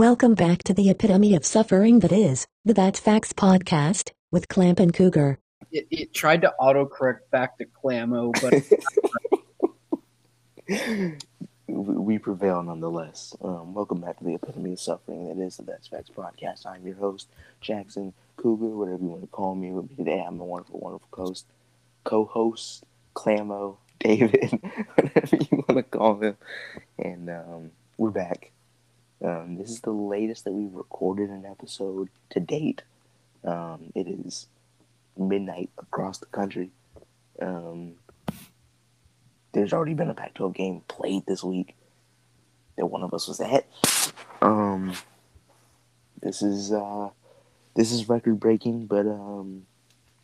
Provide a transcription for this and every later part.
Welcome back to the epitome of suffering that is the That's Facts podcast with Klamp and Cougar. It, it tried to autocorrect back to Klamo, but we we prevail nonetheless. Um, welcome back to the epitome of suffering that is the That's Facts podcast. I'm your host, Jackson Cougar, whatever you want to call me. With me today, I'm a wonderful, wonderful host, co-host, Klamo, David, whatever you want to call him. And um, we're back. Um, this is the latest that we've recorded an episode to date. Um, it is midnight across the country. Um, there's already been a Pac-12 game played this week that one of us was at. Um, this is uh, this is record breaking, but um,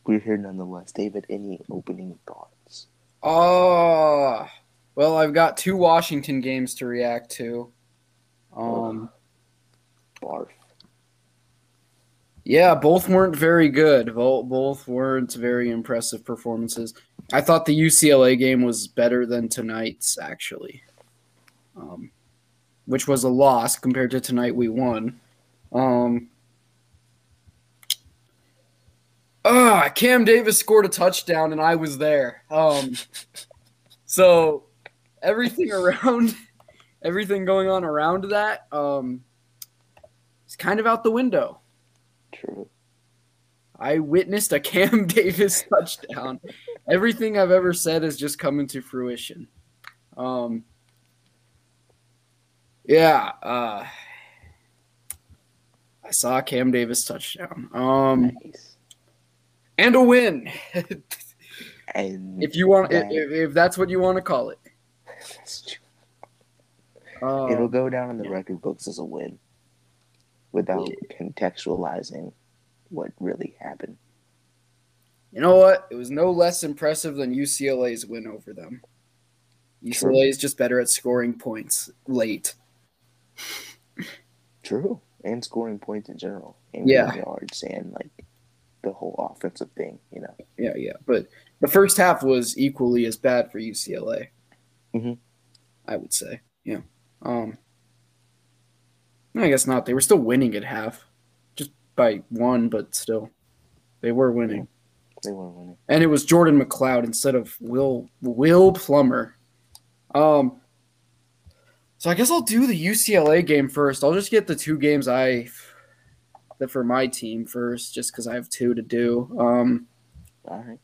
we're here nonetheless. David, any opening thoughts? oh, well, I've got two Washington games to react to. Um, Barf. yeah, both weren't very good. Both both weren't very impressive performances. I thought the UCLA game was better than tonight's actually, um, which was a loss compared to tonight we won. Um, ah, Cam Davis scored a touchdown and I was there. Um, so everything around, everything going on around that, um, is kind of out the window. True. I witnessed a Cam Davis touchdown. Everything I've ever said has just come into fruition. Um, yeah, uh, I saw a Cam Davis touchdown. Um, Nice. and a win, And if you want, if, if that's what you want to call it. that's true. Um, it'll go down in the yeah. record books as a win, without contextualizing what really happened. You know what? It was no less impressive than UCLA's win over them. UCLA is just better at scoring points late. True, and scoring points in general, and Yeah. yards, and like the whole offensive thing. You know, Yeah, yeah. But the first half was equally as bad for UCLA. Mhm. I would say. Yeah. Um I guess not. They were still winning at half. Just by one, but still. They were winning. they were winning. And it was Jordan McCloud instead of Will Will Plummer. Um so I guess I'll do the UCLA game first. I'll just get the two games I that for my team first, just because I have two to do. Um All right.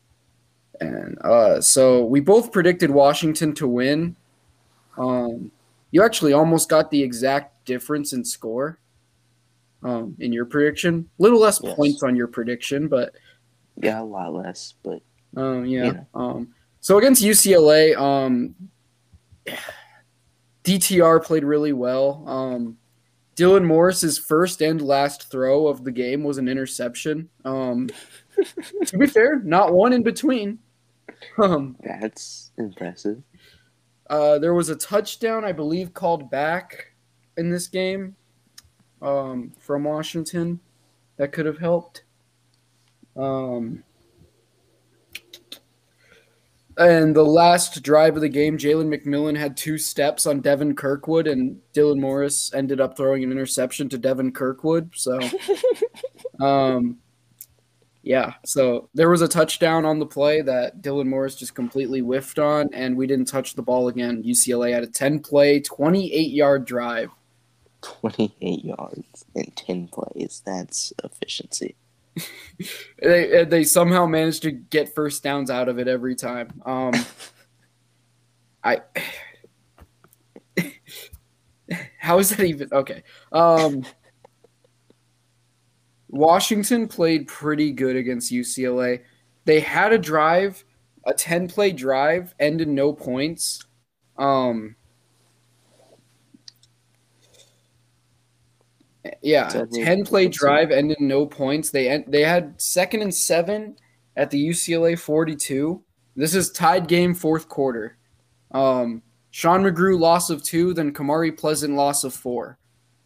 and uh, so we both predicted Washington to win. Um, you actually almost got the exact difference in score um, in your prediction. Little less Yes. points on your prediction, but Yeah, a lot less, but um, yeah. Yeah. Um, so against UCLA, um, DTR played really well. Um, Dylan Morris's first and last throw of the game was an interception. Um, to be fair, not one in between. Um, that's impressive. Uh, there was a touchdown, I believe, called back in this game um, from Washington that could have helped. Um, and the last drive of the game, Jalen McMillan had two steps on Devin Kirkwood, and Dylan Morris ended up throwing an interception to Devin Kirkwood. So, um, yeah, so there was a touchdown on the play that Dylan Morris just completely whiffed on, and we didn't touch the ball again. UCLA had a 10 play, 28 yard drive. Twenty-eight yards in ten plays. That's efficiency. They, they somehow managed to get first downs out of it every time. Um, I. How is that even okay? Um, Washington played pretty good against UCLA. They had a drive, a ten play drive, ended no points. Um, yeah, ten play drive ended no points. They en- they had second and seven at the UCLA forty two. This is tied game fourth quarter. Um, Sean McGrew loss of two, then Kamari Pleasant loss of four.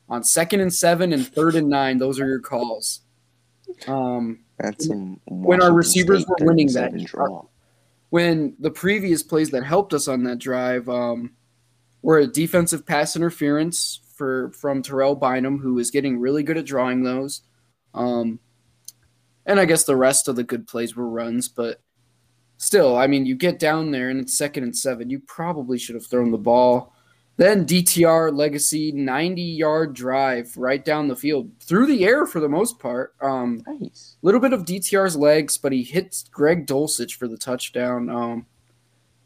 On second and seven and third and nine, those are your calls. Um, That's some When our receivers State were winning that 37 draw. when the previous plays that helped us on that drive um, were a defensive pass interference for from Terrell Bynum, who is getting really good at drawing those. Um, and I guess the rest of the good plays were runs, but still, I mean, you get down there and it's second and seven. You probably should have thrown the ball. Then DTR legacy 90 yard drive right down the field through the air for the most part. Um, Nice. little bit of DTR's legs, but he hits Greg Dulcich for the touchdown. Um,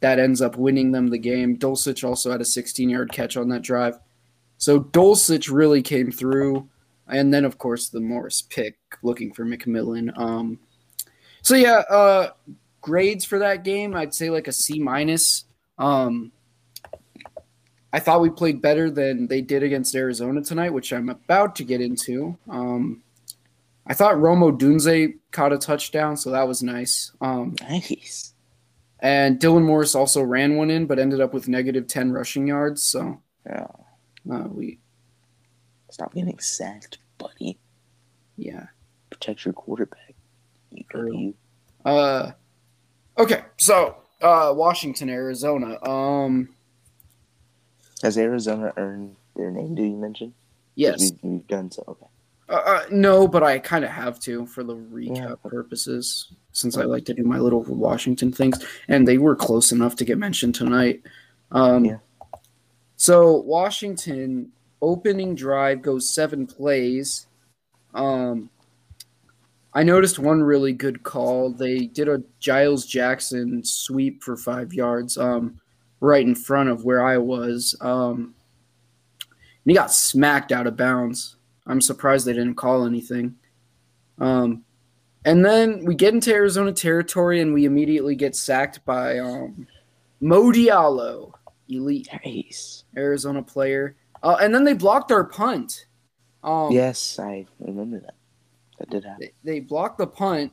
that ends up winning them the game. Dulcich also had a 16 yard catch on that drive. So Dulcich really came through. And then, of course, the Morris pick looking for McMillan. Um, so, yeah, uh, grades for that game, I'd say like a C minus. Um, I thought we played better than they did against Arizona tonight, which I'm about to get into. Um, I thought Rome Odunze caught a touchdown, so that was nice. Um, Nice. and Dylan Morris also ran one in, but ended up with negative 10 rushing yards. So Yeah. uh, we, Stop getting sacked, buddy. yeah. Protect your quarterback. You you. Uh, okay, so uh, Washington, Arizona. Um, Has Arizona earned their name? Do you mention? yes, We've, we've done so. Okay. uh, uh, no, but I kind of have to for the recap Yeah. purposes, since I like to do my little Washington things, and they were close enough to get mentioned tonight. Um, Yeah. So Washington opening drive goes seven plays. Um, I noticed one really good call. They did a Giles Jackson sweep for five yards, um, right in front of where I was. Um, and he got smacked out of bounds. I'm surprised they didn't call anything. Um, and then we get into Arizona territory and we immediately get sacked by um, Mo Diallo, elite Nice. Arizona player. Uh, and then they blocked our punt. Um, yes, I remember that. That did happen. they, they blocked the punt,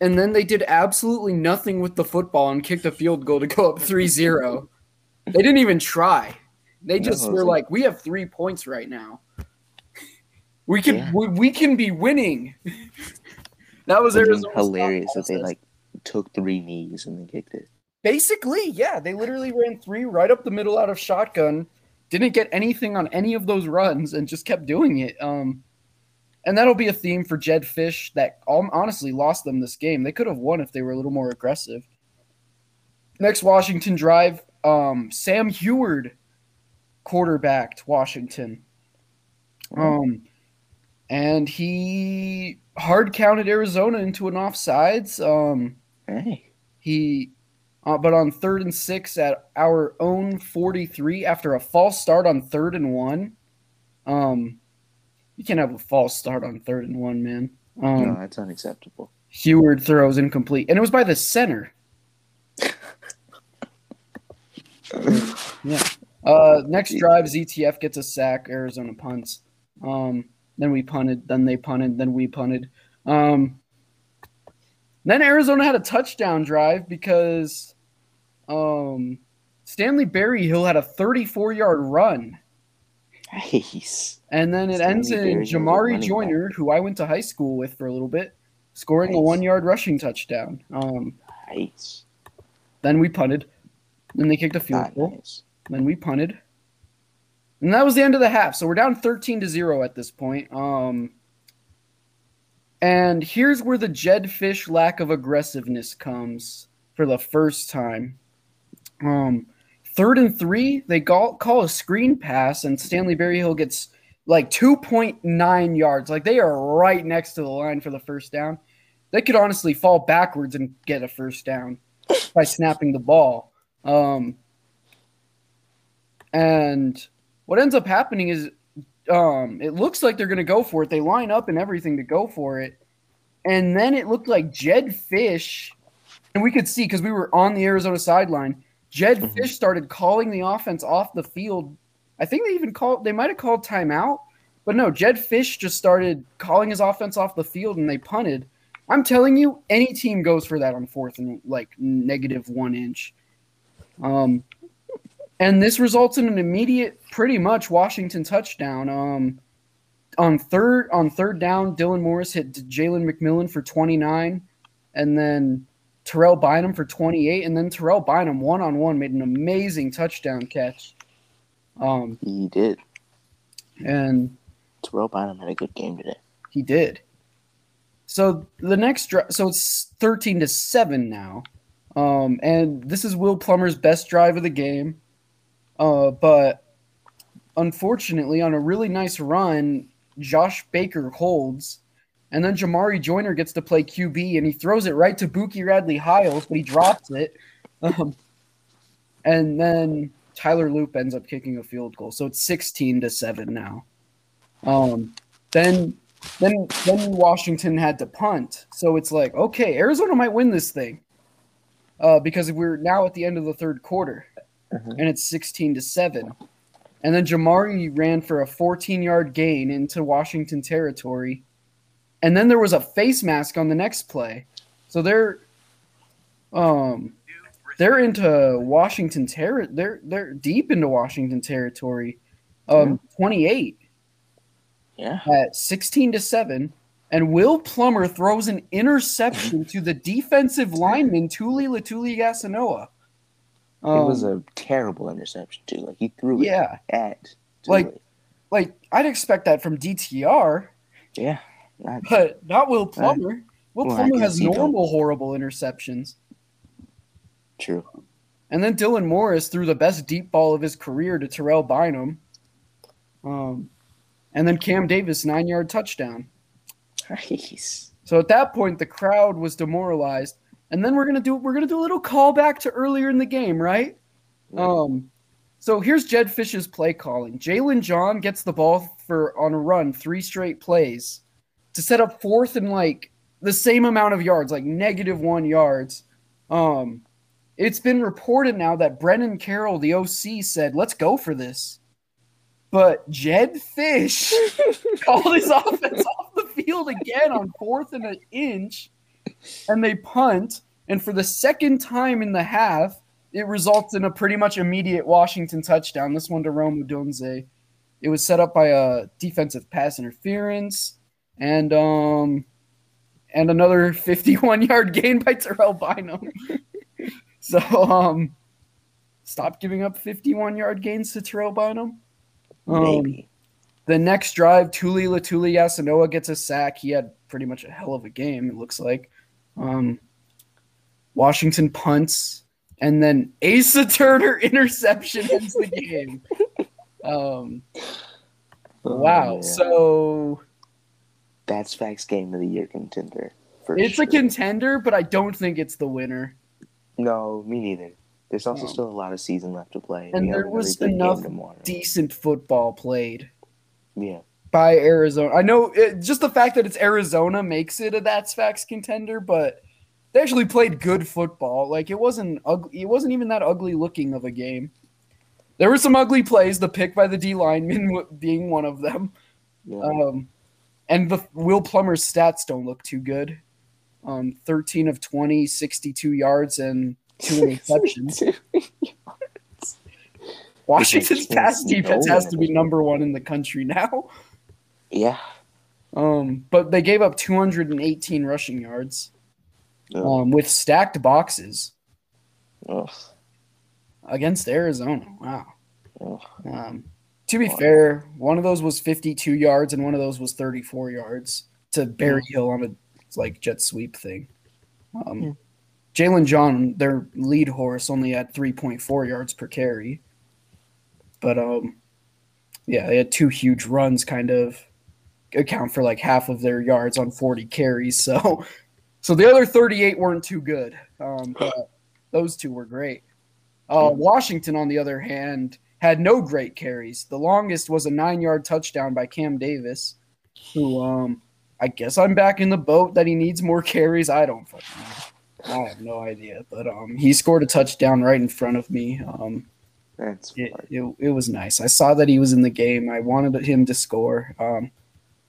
and then they did absolutely nothing with the football and kicked a field goal to go up 3 0. They didn't even try. They just No, were like, we have three points right now. We can Yeah. we, we can be winning. that was hilarious that they like took three knees and they kicked it. Basically, yeah, they literally ran three right up the middle out of shotgun. Didn't get anything on any of those runs and just kept doing it. Um, and that'll be a theme for Jedd Fisch that um, honestly lost them this game. They could have won if they were a little more aggressive. Next Washington drive, um, Sam Huard quarterbacked Washington. Um, and he hard counted Arizona into an offsides. Um, Hey. he, uh, but on third and six at our own 43 after a false start on third and one. Um, you can't have a false start on third and one, man. Um, no, that's unacceptable. Huard throws incomplete, and it was by the center. Yeah. Uh, next drive, ZTF gets a sack. Arizona punts. Um, then we punted. Then they punted. Then we punted. Um, then Arizona had a touchdown drive because um, Stanley Berryhill had a 34 yard run. Nice. And then it Stanley ends in Jamarye Joiner, who I went to high school with for a little bit, scoring a one yard rushing touchdown. Um, Nice. then we punted. Then they kicked a field goal. nice. Then we punted. And that was the end of the half. So we're down 13 to 0 at this point. Um, and here's where the Jedd Fisch lack of aggressiveness comes for the first time. Um, third and three, they call, call a screen pass, and Stanley Berryhill gets like 2.9 yards. Like they are right next to the line for the first down. They could honestly fall backwards and get a first down by snapping the ball. Um, and what ends up happening is um, it looks like they're going to go for it. They line up and everything to go for it. And then it looked like Jedd Fisch, and we could see because we were on the Arizona sideline. Jed Mhm. Fish started calling the offense off the field. I think they even called, they might have called timeout, but no, Jedd Fisch just started calling his offense off the field and they punted. I'm telling you, any team goes for that on fourth and like negative one inch. Um, and this results in an immediate, pretty much Washington touchdown. Um, on third on third down, Dylan Morris hit Jalen McMillan for 29, and then Terrell Bynum for 28, and then Terrell Bynum one on one made an amazing touchdown catch. Um, He did. and Terrell Bynum had a good game today. he did. So the next drive, so it's thirteen to seven now, um, and this is Will Plummer's best drive of the game. Uh, but unfortunately, on a really nice run, Josh Baker holds, and then Jamarye Joiner gets to play QB, and he throws it right to Bookie Radley Hiles, but he drops it. Um, and then Tyler Loop ends up kicking a field goal, so it's sixteen to seven now. Um, then then then Washington had to punt. So it's like, okay, Arizona might win this thing. Uh, because we're now at the end of the third quarter. Mhm. And it's 16 to 7. And then Jamarye ran for a 14-yard gain into Washington territory. And then there was a face mask on the next play. So they're um they're into Washington ter- they're they're deep into Washington territory. Um 28 Yeah. at 16 to 7 and Will Plummer throws an interception to the defensive lineman Tuli Letuligasenoa. it was a terrible interception too. Like he threw it Um, yeah, at Like- like I'd expect that from DTR, yeah. I- but not Will Plummer. Will well, Plummer has normal horrible interceptions. true. And then Dylan Morris threw the best deep ball of his career to Terrell Bynum. Um, and then Cam Davis nine yard touchdown. Nice. So at that point, the crowd was demoralized. And then we're gonna do we're gonna do a little callback to earlier in the game, right? Um, so here's Jedd Fisch's play calling. Jalen John gets the ball for on a run, three straight plays to set up fourth and like the same amount of yards, like negative one yards. Um, it's been reported now that Brennan Carroll, the OC, said, "Let's go for this," but Jedd Fisch called his offense off field again on fourth and an inch, and they punt. And for the second time in the half, it results in a pretty much immediate Washington touchdown. This one to Rome Odunze. It was set up by a defensive pass interference and um and another 51 yard gain by Terrell Bynum. so um stop giving up 51 yard gains to Terrell Bynum. Um, Maybe. The next drive, Tuli Letuligasenoa gets a sack. He had pretty much a hell of a game, it looks like. Um, Washington punts, and then Asa Turner interception ends the game. Um, Oh, wow. man. So that's facts game of the year contender. For it's sure. a contender, but I don't think it's the winner. No, me neither. There's also Um, still a lot of season left to play. and We there was enough. Decent football played yeah. by Arizona. I know it, just the fact that it's Arizona makes it a that's facts contender, but they actually played good football. Like it wasn't ugly. It wasn't even that ugly looking of a game. There were some ugly plays. The pick by the D lineman being one of them. Yeah. Um, and the Will Plummer's stats don't look too good. Um, 13 of 20, 62 yards, and two interceptions. Washington's pass defense has to be number one in the country now. yeah. Um, but they gave up 218 rushing yards Oh, um, with stacked boxes oh, against Arizona. Wow. oh. Um, to be Wow. fair, one of those was 52 yards and one of those was 34 yards to Berryhill on a like jet sweep thing. Um, Yeah. Jalen John, their lead horse, only had 3.4 yards per carry. But um, yeah, they had two huge runs, kind of account for like half of their yards on 40 carries. So, so the other 38 weren't too good. Um, but those two were great. Uh, Washington, on the other hand, had no great carries. The longest was a nine-yard touchdown by Cam Davis, who um, I guess I'm back in the boat that he needs more carries. I don't fucking know. I have no idea, but um, he scored a touchdown right in front of me. Um, That's it, it, it was nice. I saw that he was in the game. I wanted him to score. Um,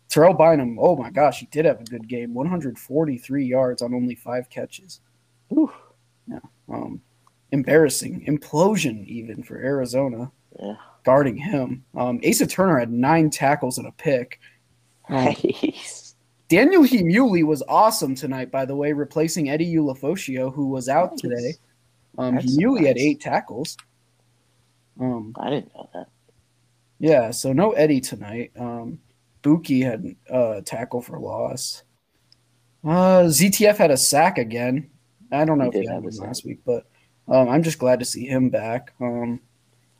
Terrell Bynum, oh my gosh, he did have a good game. 143 yards on only five catches. Whew. Um, embarrassing implosion even for Arizona Yeah. guarding him. Um, Asa Turner had nine tackles and a pick. Um, Nice. Daniel Heimuli was awesome tonight, by the way, replacing Eddie Ulofoshio, who was out Nice. today. Um, That's Heimuli had eight tackles. Um, I didn't know that. Yeah, so no Eddie tonight. Um, Buki had a tackle for loss. Uh, ZTF had a sack again. I don't know He if he had one last week, but um, I'm just glad to see him back. Um,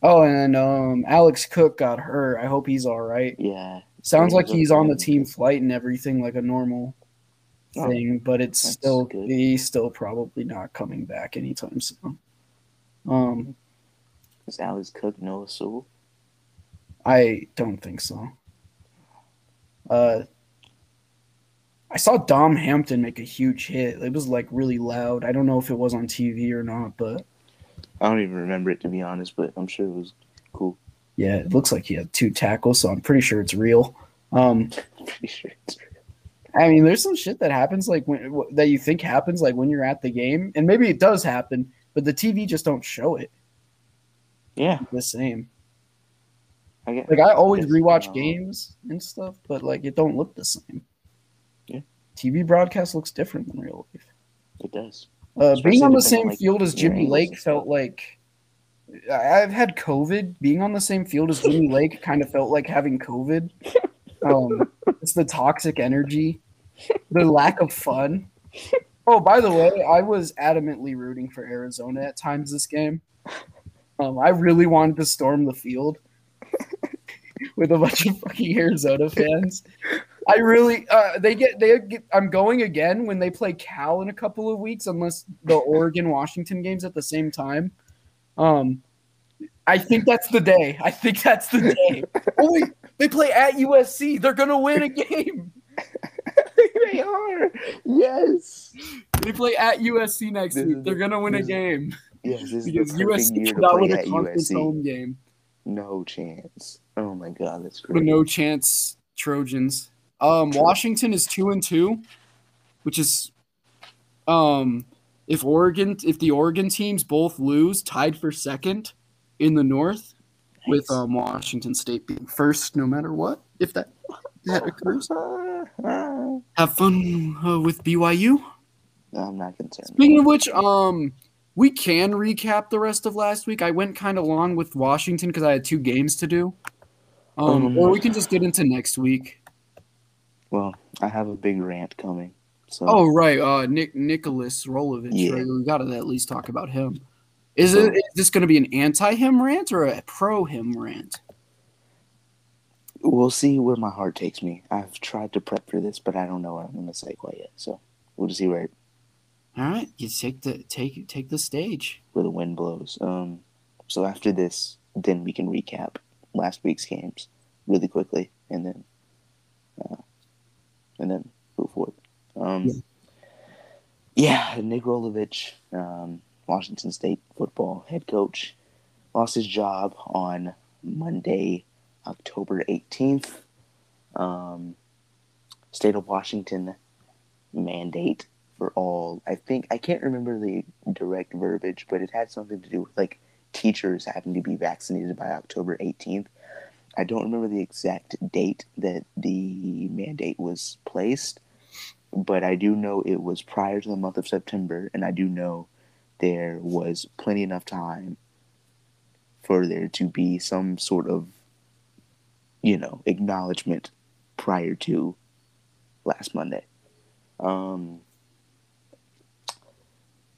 oh, and um, Alex Cook got hurt. I hope he's all right. Yeah. Sounds Yeah, like he's on the team flight and everything, like a normal Oh, thing, but it's still good. he's still probably not coming back anytime soon. Um, Is Alex Cook Noah Sewell? I don't think so. Uh, I saw Dom Hampton make a huge hit. It was like really loud. I don't know if it was on TV or not, but I don't even remember it to be honest, but I'm sure it was cool. yeah, it looks like he had two tackles, so I'm pretty sure it's real. Um, Pretty sure it's I mean, there's some shit that happens like when that you think happens like when you're at the game, and maybe it does happen, but the TV just don't show it Yeah. the same. I Like I always Yes, rewatch uh, games and stuff, but like it don't look the same. Yeah. TV broadcast looks different than real life. it does. Uh, being on the same like, field as Jimmy Lake felt like I- I've had COVID. Being on the same field as Jimmy Lake kind of felt like having COVID. Um, it's the toxic energy, the lack of fun. Oh, by the way, I was adamantly rooting for Arizona at times this game. Um, I really wanted to storm the field with a bunch of fucking Arizona fans. I really, uh, they get, they get, I'm going again when they play Cal in a couple of weeks, unless the Oregon Washington games at the same time. Um, I think that's the day. I think that's the day. oh wait, they play at USC. They're gonna win a game. they are. Yes. They play at USC next This week. They're gonna win a game Yes, this is the because perfect USC year to play a at conference USC. home game. No chance. Oh my god, that's a no chance Trojans. Um, Washington is two and two, which is, um, if Oregon, if the Oregon teams both lose, tied for second in the North, with um Washington State being first, no matter what. If that that occurs, have fun uh, with BYU. No, I'm not concerned. Speaking of which, um, we can recap the rest of last week. I went kind of long with Washington because I had two games to do. Um, Um, or we can just get into next week. Well, I have a big rant coming. So Oh right, uh, Nick Nicholas Rolovich. Yeah. Right? We got to at least talk about him. Is it is this going to be an anti him rant or a pro him rant? we'll see where my heart takes me. I've tried to prep for this, but I don't know what I'm gonna say quite yet. So we'll just see where All right, you take the take take the stage. where the wind blows. Um, so after this, then we can recap last week's games really quickly, and then, uh, and then move forward. Um, yeah. Nick Rolovich, um, Washington State football head coach, lost his job on Monday, October eighteenth. Um, state of Washington mandate for all. I think i can't remember the direct verbiage but it had something to do with like teachers having to be vaccinated by october 18th i don't remember the exact date that the mandate was placed but i do know it was prior to the month of september and i do know there was plenty enough time for there to be some sort of you know acknowledgement prior to last monday. Um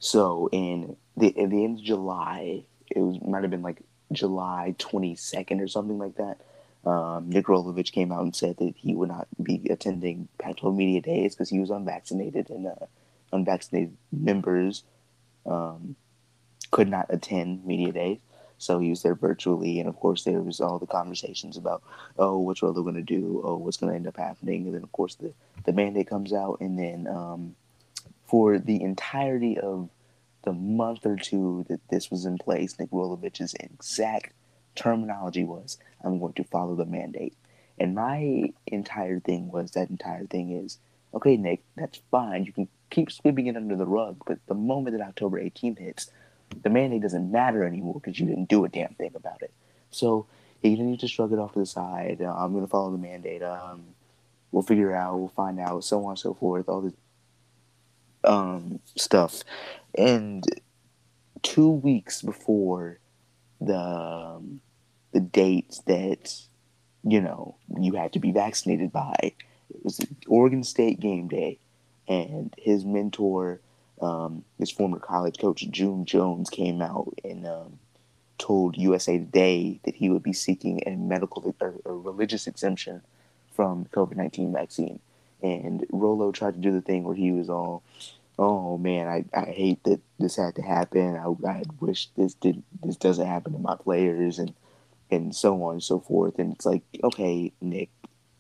so in the at the end of July, it was might have been like July twenty second or something like that. Um, Nick Rolovich came out and said that he would not be attending Pac-12 media days because he was unvaccinated and uh, unvaccinated members um, could not attend media days. So he was there virtually, and of course there was all the conversations about, oh, what's Rolo going to do? Oh, what's going to end up happening? And then of course the the mandate comes out, and then um, for the entirety of the month or two that this was in place, Nick Rolovich's exact terminology was, I'm going to follow the mandate. And my entire thing was that entire thing is, okay, Nick, that's fine. You can keep sweeping it under the rug, but the moment that October 18th hits, the mandate doesn't matter anymore because you didn't do a damn thing about it. So you need to shrug it off to the side. Uh, I'm going to follow the mandate. Um, we'll figure out. We'll find out. So on and so forth. All this um, stuff. And two weeks before the um, the date that you know, you had to be vaccinated by. It was Oregon State game day, and his mentor, um, his former college coach June Jones, came out and um, told USA Today that he would be seeking a medical or, or religious exemption from COVID nineteen vaccine. And Rolo tried to do the thing where he was all, "Oh man, I, I hate that this had to happen. I, I wish this did this doesn't happen to my players and and so on and so forth." And it's like, okay, Nick,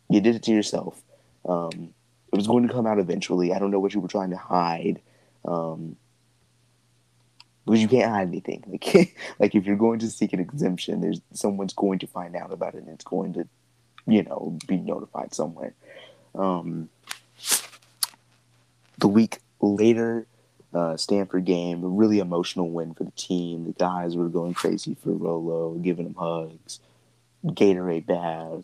you did it to yourself. Um, it was going to come out eventually. I don't know what you were trying to hide. Um, because you can't hide anything. Like, like if you're going to seek an exemption, there's someone's going to find out about it, and it's going to, you know, be notified somewhere. Um, the week later, uh, Stanford game, a really emotional win for the team. The guys were going crazy for Rolo, giving him hugs, Gatorade bath.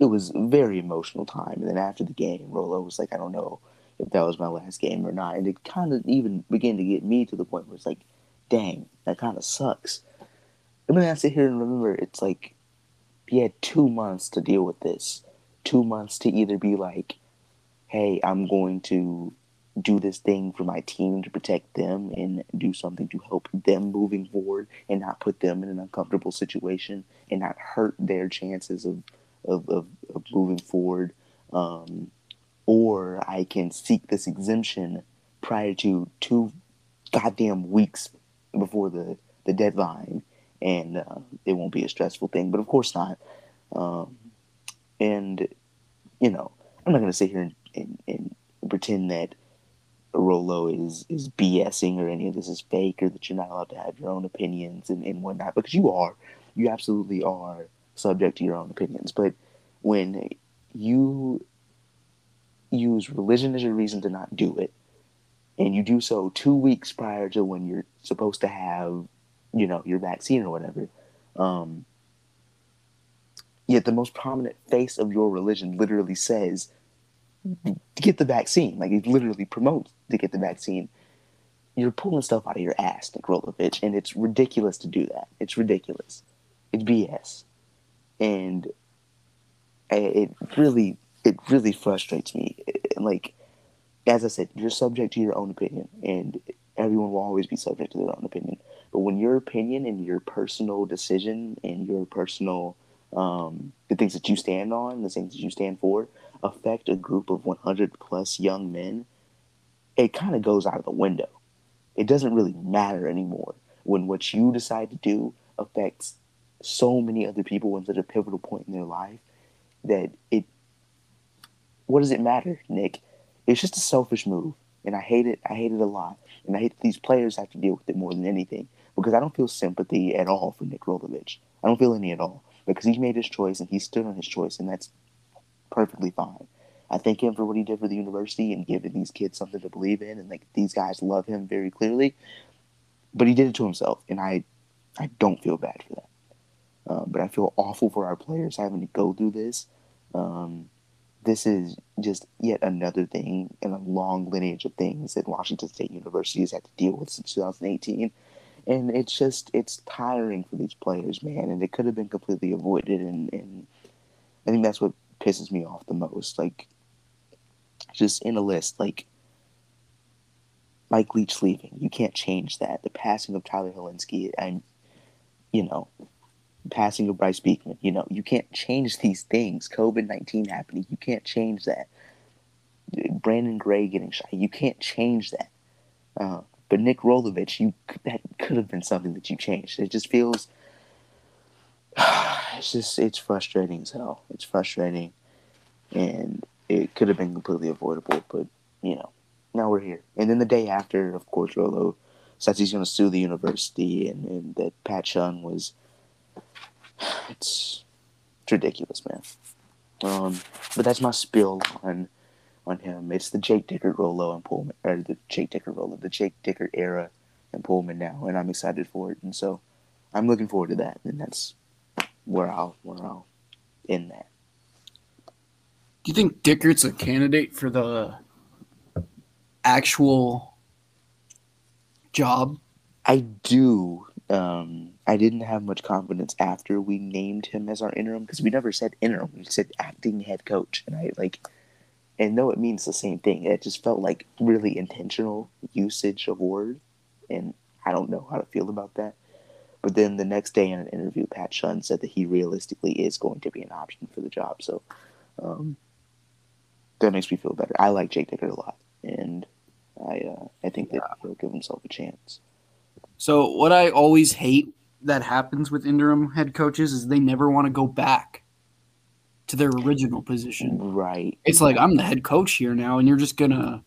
It was a very emotional time. And then after the game, Rolo was like, I don't know if that was my last game or not. And it kind of even began to get me to the point where it's like, dang, that kind of sucks. And then I sit here and remember, it's like, he had two months to deal with this. Two months to either be like, hey, I'm going to do this thing for my team to protect them and do something to help them moving forward and not put them in an uncomfortable situation and not hurt their chances of, of, of, of moving forward. Um, or I can seek this exemption prior to two goddamn weeks before the, the deadline and uh, it won't be a stressful thing, but of course not. Um, and, you know, I'm not going to sit here and, and, and pretend that Rolo is is BSing or any of this is fake or that you're not allowed to have your own opinions and, and whatnot because you are. You absolutely are subject to your own opinions. But when you use religion as your reason to not do it, and you do so two weeks prior to when you're supposed to have, you know, your vaccine or whatever, um, yet the most prominent face of your religion literally says get the vaccine. Like it literally promotes to get the vaccine. You're pulling stuff out of your ass, Nick Rolovich, and it's ridiculous to do that. It's ridiculous. It's BS, and it really, it really frustrates me. Like, as I said, you're subject to your own opinion, and everyone will always be subject to their own opinion. But when your opinion and your personal decision and your personal, um, the things that you stand on, the things that you stand for, affect a group of 100 plus young men, it kind of goes out of the window. It doesn't really matter anymore when what you decide to do affects so many other people in such a pivotal point in their life that it what does it matter, Nick? It's just a selfish move. And I hate it. I hate it a lot. And I hate these players have to deal with it more than anything. Because I don't feel sympathy at all for Nick Rolovich. I don't feel any at all. Because he made his choice and he stood on his choice and that's perfectly fine. I thank him for what he did for the university and giving these kids something to believe in, and like these guys love him very clearly. But he did it to himself, and I, I don't feel bad for that. Um, but I feel awful for our players having to go through this. Um, this is just yet another thing in a long lineage of things that Washington State University has had to deal with since 2018. And it's just, it's tiring for these players, man. And it could have been completely avoided. And, and I think that's what pisses me off the most. Like, just in a list, like Mike Leach leaving, you can't change that. The passing of Tyler Hilinski, and you know, passing of Bryce Beekman, you know, you can't change these things. COVID nineteen happening, you can't change that. Brandon Gray getting shot, you can't change that. Uh, but Nick Rolovich, you that could have been something that you changed. It just feels it's just it's frustrating as hell. It's frustrating, and it could have been completely avoidable. But you know, now we're here. And then the day after, of course, Rolo says he's going to sue the university, and, and that Pat Chun was. It's, it's ridiculous, man. Um, but that's my spill on on him. It's the Jake Dickert Rolo and Pullman, or the Jake Dickert Rolo, the Jake Dickert era and Pullman now, and I'm excited for it. And so I'm looking forward to that. And that's where I'll where I'll end that. Do you think Dickert's a candidate for the actual job? I do. Um, I didn't have much confidence after we named him as our interim because we never said interim. We said acting head coach, and I like, and though it means the same thing, it just felt like really intentional usage of word, and I don't know how to feel about that. But then the next day in an interview, Pat Chun said that he realistically is going to be an option for the job. So um, that makes me feel better. I like Jake Dickert a lot, and I uh, I think that he'll give himself a chance. So what I always hate that happens with interim head coaches is they never want to go back to their original position. Right. It's like I'm the head coach here now, and you're just gonna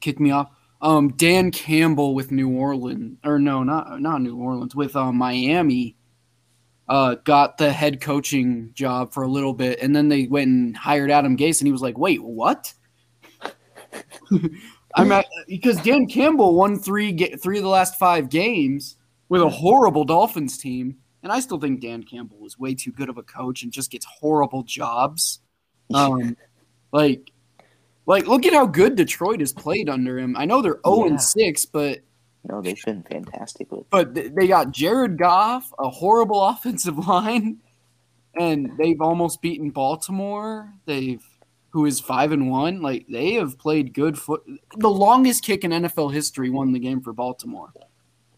kick me off. Um, Dan Campbell with New Orleans, or no, not not New Orleans, with uh, Miami, uh, got the head coaching job for a little bit, and then they went and hired Adam Gase, and he was like, "Wait, what?" I'm at because Dan Campbell won three three of the last five games with a horrible Dolphins team, and I still think Dan Campbell is way too good of a coach and just gets horrible jobs. Um, like, like look at how good Detroit has played under him. I know they're zero and six, but no, they've been fantastic. With but they got Jared Goff, a horrible offensive line, and they've almost beaten Baltimore. They've who is five and one. Like they have played good foot. The longest kick in NFL history won the game for Baltimore.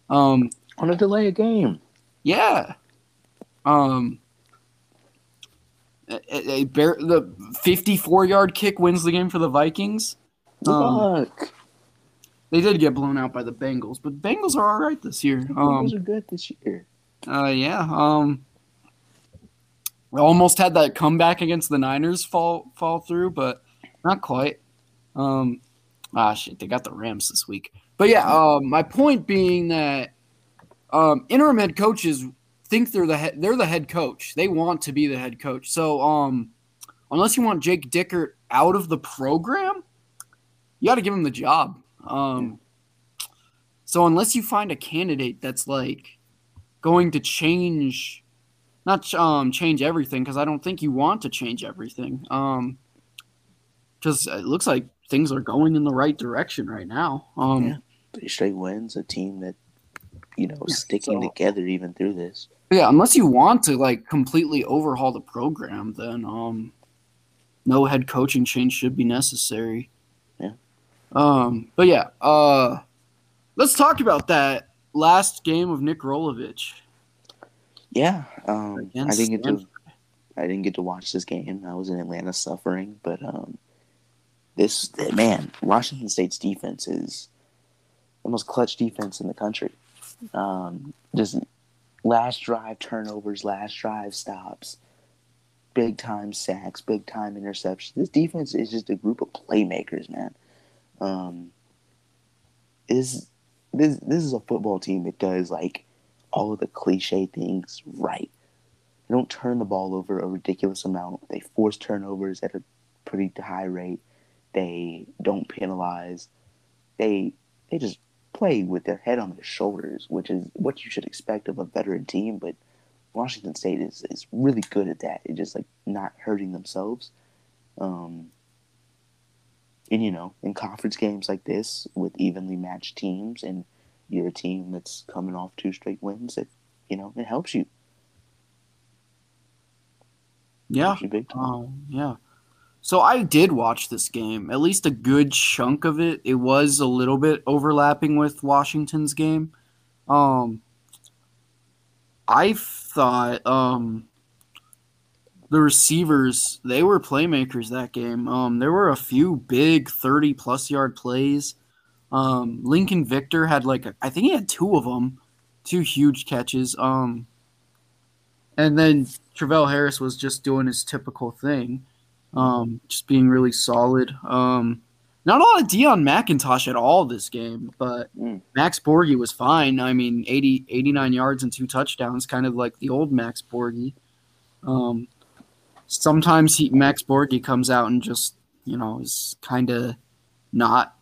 Um, on a delay a game. Yeah. Um. A, a bear, the 54 yard kick wins the game for the Vikings. Um, Fuck. They did get blown out by the Bengals, but Bengals are all right this year. The Bengals um, are good this year. Uh, yeah. Um, almost had that comeback against the Niners fall fall through, but not quite. Um, ah, shit, they got the Rams this week. But yeah, um, my point being that um, interim head coaches think they're the head, they're the head coach. They want to be the head coach. So um, unless you want Jake Dickert out of the program, you got to give him the job. Um, so unless you find a candidate that's like going to change, not um change everything, because I don't think you want to change everything. Um, because it looks like things are going in the right direction right now. Um, yeah. Straight wins, a team that you know yeah, sticking so, together even through this. Yeah, unless you want to like completely overhaul the program, then um, no head coaching change should be necessary. Yeah. Um, but yeah, uh, let's talk about that last game of Nick Rolovich. Yeah, um, I didn't get to. I didn't get to watch this game. I was in Atlanta suffering, but um, this man, Washington State's defense is the most clutch defense in the country. Um, just last drive turnovers, last drive stops, big time sacks, big time interceptions. This defense is just a group of playmakers, man um, is this this is a football team that does like all of the cliche things right. They don't turn the ball over a ridiculous amount. They force turnovers at a pretty high rate. They don't penalize. They they just play with their head on their shoulders, which is what you should expect of a veteran team. But Washington State is, is really good at that. It's just like not hurting themselves. Um, and you know, in conference games like this with evenly matched teams, and you're a team that's coming off two straight wins, it you know it helps you. Yeah. Um, yeah. So I did watch this game, at least a good chunk of it. It was a little bit overlapping with Washington's game. Um, I thought um, the receivers, they were playmakers that game. Um, there were a few big 30 plus yard plays. Um, Lincoln Victor had like, a, I think he had two of them, two huge catches. Um, and then Travell Harris was just doing his typical thing, um, just being really solid. Um, not a lot of Deon McIntosh at all this game, but mm. Max Borghi was fine. I mean, 80, 89 yards and two touchdowns, kind of like the old Max Borghi. Um, sometimes he Max Borghi comes out and just you know is kind of not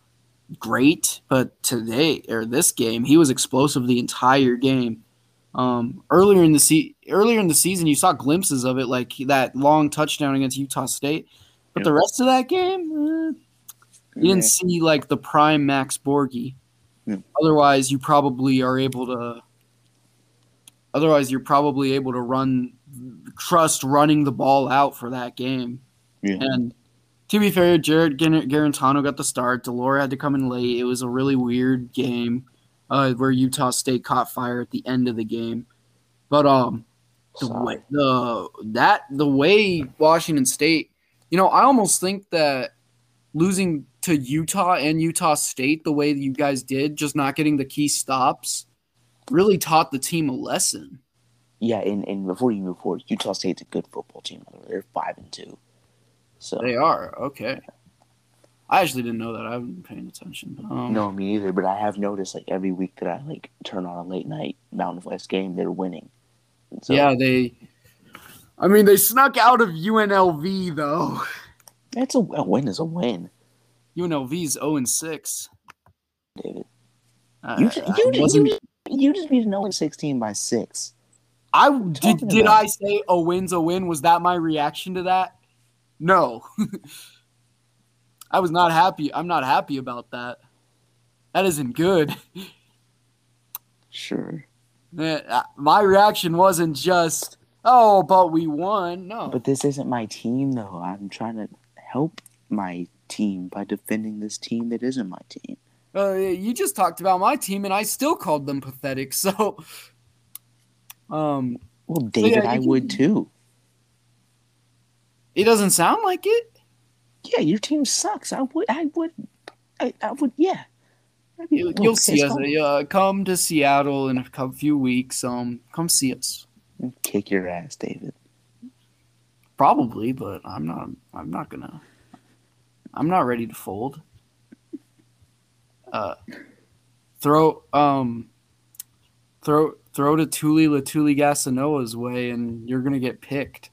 great, but today or this game he was explosive the entire game. Um, earlier in the se- earlier in the season, you saw glimpses of it, like that long touchdown against Utah State, but the rest of that game, eh, you didn't see like the prime Max Borghi. Otherwise, you probably are able to Otherwise, you're probably able to run, trust running the ball out for that game. Yeah. And to be fair, Jarrett Guarantano got the start. de Laura had to come in late. It was a really weird game uh, where Utah State caught fire at the end of the game. But um, the Sorry. way the that the way Washington State, you know, I almost think that losing to Utah and Utah State the way that you guys did, just not getting the key stops, really taught the team a lesson. Yeah, and, and before you move forward, Utah State's a good football team. by the way. They're five and two. So They are okay. I actually didn't know that. I haven't been paying attention. Um, no, me either. But I have noticed like every week that I like turn on a late night Mountain West game, they're winning. So yeah, they. I mean, they snuck out of UNLV though. that's a, a win is a win, UNLV's zero and six. David. Uh, You just, you, just, you, just, you just beat an 0 16 by six. I did. Did about? I say a win's a win? Was that my reaction to that? No. I was not happy. I'm not happy about that. That isn't good. Sure. My reaction wasn't just, "Oh, but we won." No. But this isn't my team, though. I'm trying to help my team by defending this team that isn't my team. Uh, you just talked about my team, and I still called them pathetic. So, um, Well, David, yeah, I would too. it doesn't sound like it. Yeah, your team sucks. I would. I would. I, I would. Yeah. I'd be You, little you'll see us. Uh, come to Seattle in a few weeks. Um, come see us. Kick your ass, David. Probably, but I'm not. I'm not gonna. I'm not ready to fold. Uh, throw um, throw throw to Tuli Letuligasenoa's way, and you're gonna get picked.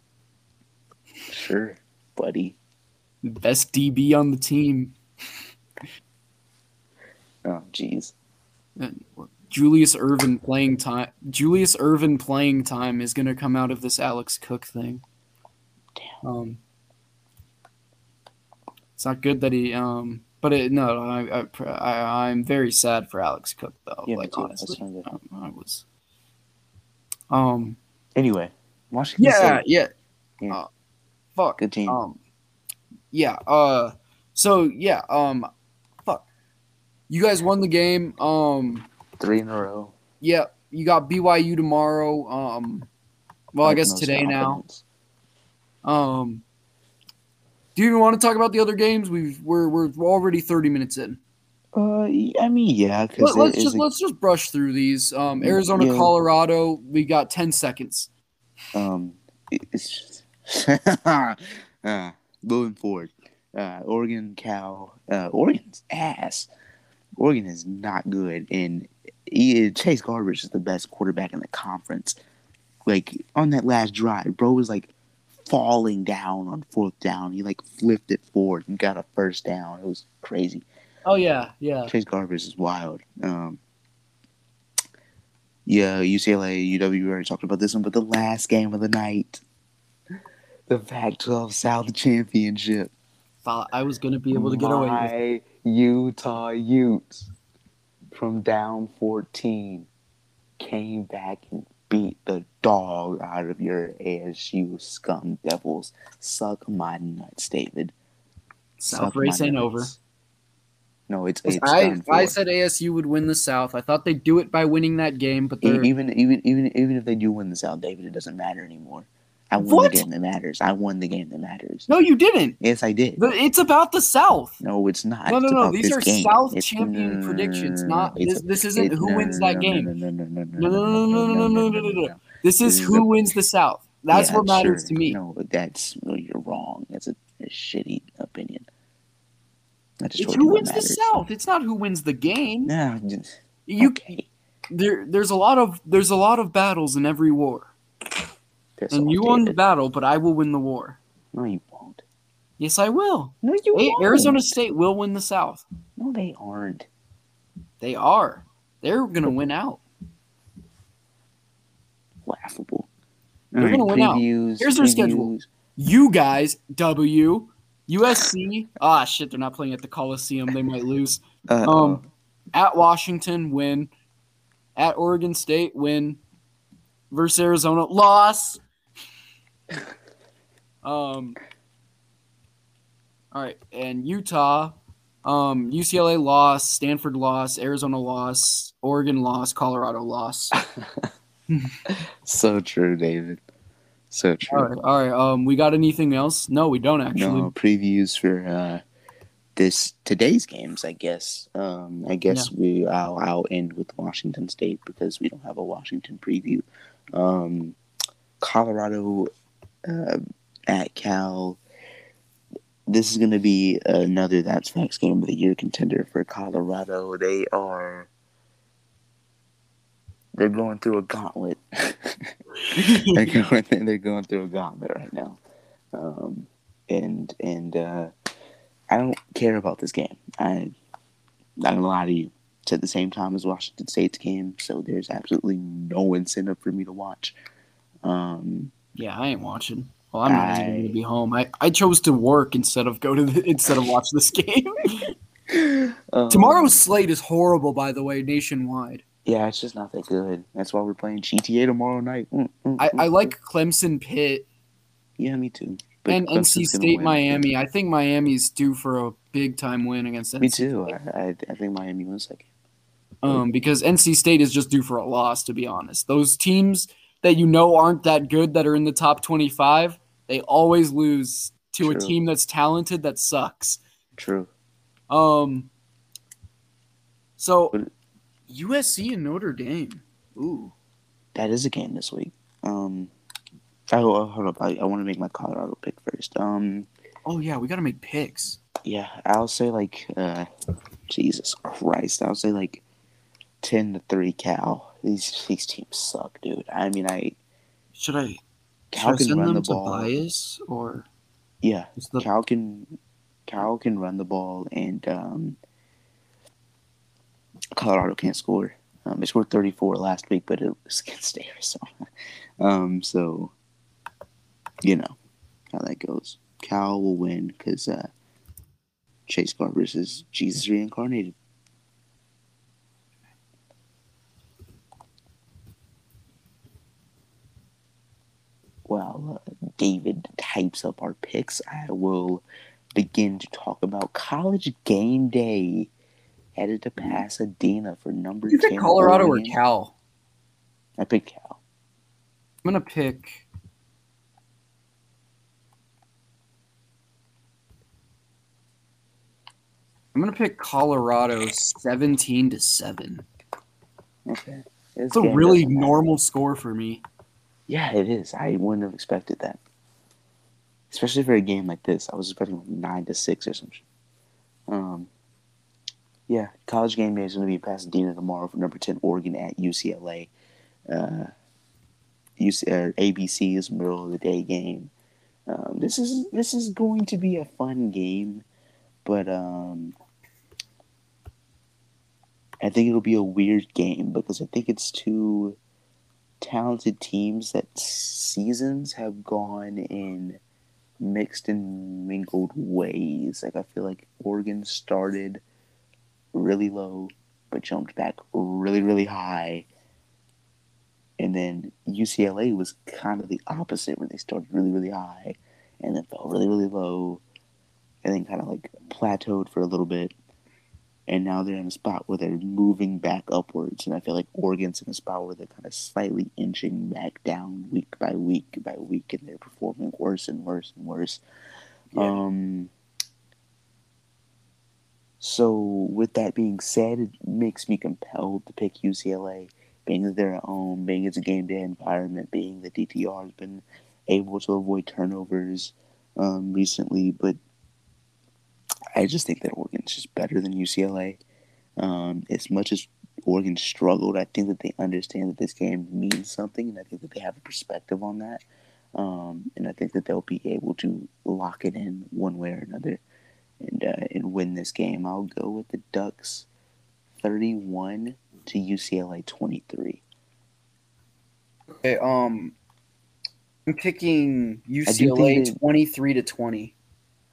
Sure, buddy. Best DB on the team. Oh, jeez. Julius Irvin playing time. Julius Irvin playing time is gonna come out of this Alex Cook thing. Damn. Um, it's not good that he. Um, but it, no, I, I, I, I'm very sad for Alex Cook though. Yeah, like honestly, That's not good. um, I was. Um. Anyway, Washington Yeah. State, Yeah. Yeah. Uh, fuck. good team. Um. Yeah. Uh. So yeah. Um. You guys won the game. Um. Three in a row. Yeah. You got BYU tomorrow. Um. Well, I With guess today now. Um. Do you even want to talk about the other games? We've we're we're already thirty minutes in. Uh, I mean, yeah, Let, us just let's just brush through these. Um, Arizona, Yeah. Colorado. We got ten seconds. um, it's just uh, moving forward. Uh, Oregon, Cal, uh, Oregon's ass. Oregon is not good, and he, Chase Garbers is the best quarterback in the conference. Like on that last drive, bro was like falling down on fourth down. He like flipped it forward and got a first down. It was crazy. Oh yeah, yeah. Chase Garbers is wild. Um, yeah, UCLA, UW, we already talked about this one, but the last game of the night, the Pac-12 South Championship. Thought I was gonna be able to get away. with it. My Utah Utes from down 14 came back and beat the dog out of your ASU scum devils. Suck my nuts, David. South Suck race ain't over. No, it's it's I I said ASU would win the South. I thought they'd do it by winning that game, but they're even even even even if they do win the South, David, it doesn't matter anymore. I won What? the game that matters. I won the game that matters. no, you didn't. Yes, I did. The- It's about the South. No, it's not. No, no, no. These are game. South It's- champion no, predictions, no, no, not- this- this isn't who no, wins no, that no, game. No, no, no, no, No, no, no, no, no, no, no, no, no. This is who wins the South. That's Yeah, what matters sure. to me. No, that's no, you're wrong. That's a, a shitty opinion. I just It's who wins the. South. It's not who wins the game. No, just, You okay. there. There's a lot of there's a lot of battles in every war, Piss and you won the battle, but I will win the war. No, you won't. Yes, I will. No, you won't. Arizona State will win the South. No, they aren't. They are. They're gonna win out. Laughable. They're gonna win out. Here's their schedule. You guys, W, USC. Ah, shit, they're not playing at the Coliseum. They might lose. Um, at Washington, win. At Oregon State, win. versus Arizona loss. um. All right, and Utah, um, UCLA loss, Stanford loss, Arizona loss, Oregon loss, Colorado loss. So true, David. So true. All right, all right. Um, we got anything else? No, we don't actually. No previews for uh, this today's games. I guess. Um, I guess we I'll, I'll end with Washington State because we don't have a Washington preview. Um, Colorado uh, at Cal. This is going to be another That's Facts game of the year contender for Colorado. They are. They're going through a gauntlet. they're going. They're going through a gauntlet right now, um, and and uh, I don't care about this game. I not gonna lie to you. It's at the same time as Washington State's game, so there's absolutely no incentive for me to watch. Um, Yeah, I ain't watching. Well, I'm not even I- gonna be home. I, I chose to work instead of go to the, instead of watch this game. um, Tomorrow's slate is horrible, by the way, nationwide. yeah, it's just not that good. That's why we're playing GTA tomorrow night. Mm, mm, I, I mm, like Clemson, Pitt, Yeah, me too. But and Clemson's NC State. Miami. I think Miami's due for a big time win against NC Me too. I, I, I think Miami wins that game. um, because NC State is just due for a loss. To be honest, those teams that you know aren't that good that are in the top twenty-five, they always lose to a team that's talented that sucks. True. Um, so USC and Notre Dame. Ooh, That is a game this week. Um, oh, oh, hold up. I, I want to make my Colorado pick first. Um, oh yeah, we got to make picks. yeah, I'll say like, uh, Jesus Christ, I'll say like ten to three. Cal. These these teams suck, dude. I mean, I Should I, should Cal I can send run them the to ball. bias or Yeah, the Cal can Cal can run the ball, and um, Colorado can't score. Um, they scored 34 last week, but it was against Arizona. Um, so you know how that goes. Cal will win because uh, Chase Garbers is Jesus reincarnated. While uh, David types up our picks, I will begin to talk about college game day. Headed to Pasadena for number you 10. pick Colorado or Cal? I picked Cal. I'm gonna pick. I'm gonna pick Colorado 17 to seven. Okay. It's a really normal score for me. Yeah, it is. I wouldn't have expected that. Especially for a game like this. I was expecting like nine to six or something. Um yeah, college game day is gonna be in Pasadena tomorrow for number ten Oregon at UCLA. Uh UC, or ABC is middle of the day game. Um, this is this is going to be a fun game, but um, I think it'll be a weird game because I think it's two talented teams that seasons have gone in mixed and mingled ways. Like I feel like Oregon started really low but jumped back really really high. And then UCLA was kind of the opposite where they started really really high and then fell really really low and then kind of like plateaued for a little bit and now they're in a spot where they're moving back upwards. And I feel like Oregon's in a spot where they're kind of slightly inching back down week by week by week, and they're performing worse and worse and worse. Yeah. Um. So, with that being said, it makes me compelled to pick UCLA, being that they're at home, being it's a game day environment, being that DTR has been able to avoid turnovers um, recently, but I just think that Oregon's just better than UCLA. Um, as much as Oregon struggled, I think that they understand that this game means something, and I think that they have a perspective on that. Um, and I think that they'll be able to lock it in one way or another and uh, and win this game. I'll go with the Ducks, thirty-one to UCLA twenty-three. Okay, um, I'm picking UCLA 23 to 20.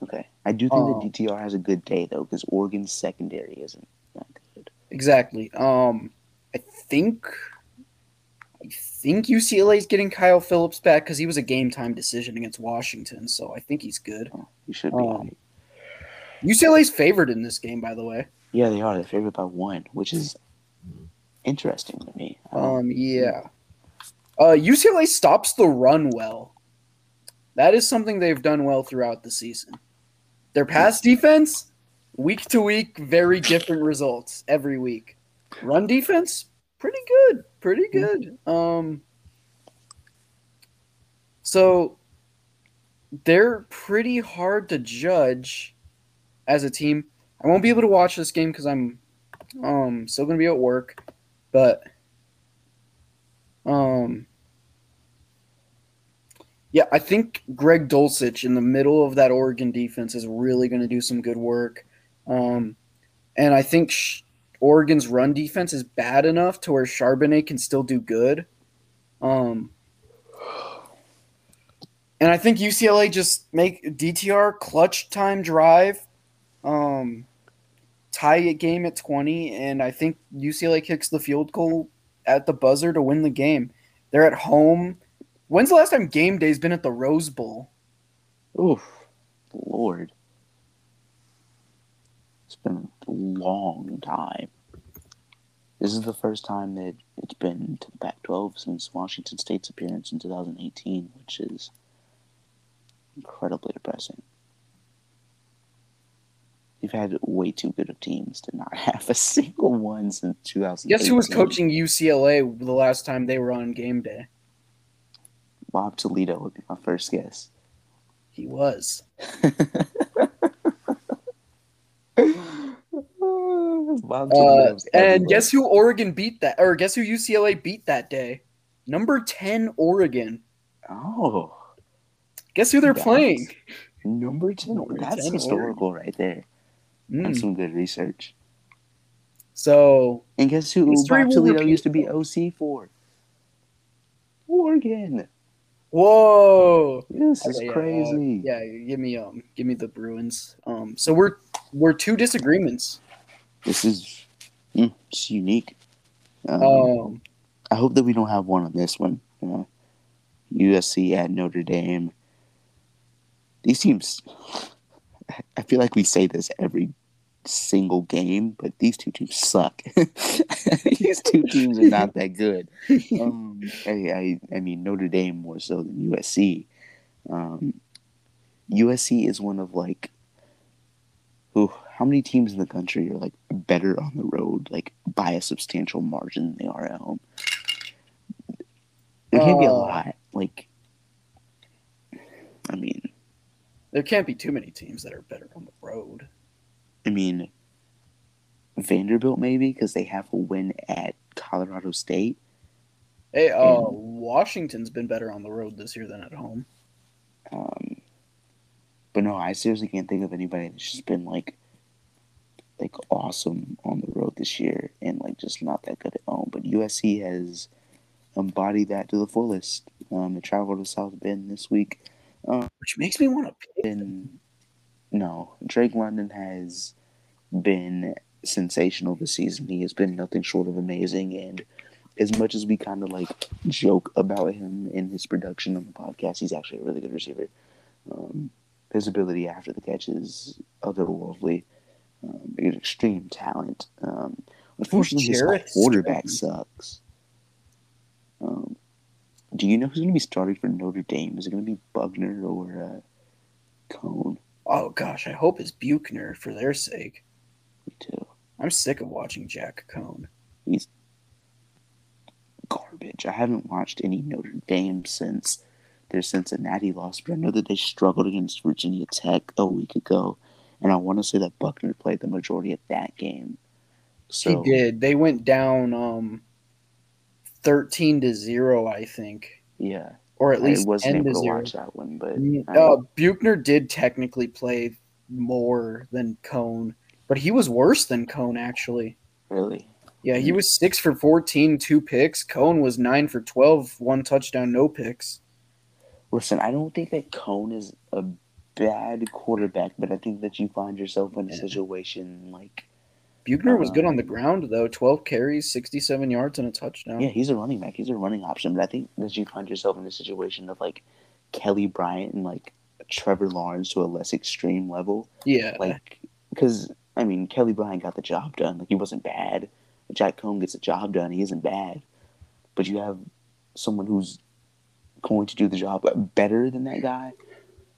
Okay, I do think Oh. that DTR has a good day though, because Oregon's secondary isn't that good. Exactly. Um, I think, I think UCLA's getting Kyle Phillips back because he was a game time decision against Washington, so I think he's good. Oh, you should be. Um. UCLA's favored in this game, by the way. yeah, they are. They're favored by one, which is interesting to me. Um, Um, yeah. Uh, UCLA stops the run well. That is something they've done well throughout the season. Their pass defense, week to week, very different results every week. Run defense, pretty good, pretty good. Um, so they're pretty hard to judge as a team. I won't be able to watch this game because I'm um still gonna be at work, but um yeah, I think Greg Dulcich in the middle of that Oregon defense is really going to do some good work. Um, and I think Sh- Oregon's run defense is bad enough to where Charbonnet can still do good. Um, and I think UCLA just make DTR clutch time drive, um, tie a game at 20. And I think UCLA kicks the field goal at the buzzer to win the game. They're at home. When's the last time game day's been at the Rose Bowl? Oof, Lord. It's been a long time. This is the first time that it's been to the Pac 12 since Washington State's appearance in 2018, which is incredibly depressing. You've had way too good of teams to not have a single one since 2018. Guess who was coaching UCLA the last time they were on game day? Bob Toledo would be my first guess. He was. Uh, and guess who Oregon beat that, or guess who UCLA beat that day? Number 10, Oregon. Oh, Guess who they're That's- playing? number 10. Number That's 10 historical right there. Mm. That's some good research. So, And guess who Bob Toledo used to be OC for? Oregon. Whoa. This is Okay, yeah, uh, crazy. yeah, give me um, give me the Bruins. Um, so we're we're two disagreements. This is mm, it's unique. Um, Um, I hope that we don't have one on this one. Uh, USC at Notre Dame. These teams, I feel like we say this every single game, but these two teams suck. these two teams are not that good. Um, I, I, I mean, Notre Dame more so than USC. Um, USC is one of like, ooh, how many teams in the country are like better on the road, like by a substantial margin than they are at home? There can't be a Uh, lot. Like, I mean, there can't be too many teams that are better on the road. I mean, Vanderbilt maybe because they have a win at Colorado State. Hey, uh, And- Washington's been better on the road this year than at home. Um, but no, I seriously can't think of anybody that's just been like, like awesome on the road this year and like just not that good at home. But USC has embodied that to the fullest. Um, they traveled to South Bend this week. Which makes me want to pick. No, Drake London has been sensational this season. He has been nothing short of amazing. And as much as we kind of like joke about him in his production on the podcast, he's actually a really good receiver. Um, his ability after the catch is otherworldly. Um, he's extreme talent. Um, unfortunately, his quarterback sucks. Um, do you know who's going to be starting for Notre Dame? Is it going to be Buchner or uh, Coan? Oh gosh, I hope it's Buchner for their sake. Me too. I'm sick of watching Jack Coan. He's garbage. I haven't watched any Notre Dame since their Cincinnati loss, but I know that they struggled against Virginia Tech a week ago, and I want to say that Buchner played the majority of that game. So he did. They went down um, thirteen to zero, I think, yeah, or at least I wasn't able to zero. watch that one, but Uh, Buchner did technically play more than Coan, but he was worse than Coan actually. really, Yeah, he was six for 14, two picks. Coan was nine for 12, one touchdown, no picks. listen, I don't think that Coan is a bad quarterback, but I think that you find yourself in a situation like Buchner was good on the um, ground though. Twelve carries, sixty-seven yards, and a touchdown. Yeah, he's a running back. He's a running option. But I think that you find yourself in a situation of like Kelly Bryant and like Trevor Lawrence to a less extreme level. yeah. Like, because I mean, Kelly Bryant got the job done. Like, he wasn't bad. Jack Coan gets the job done. He isn't bad. But you have someone who's going to do the job better than that guy.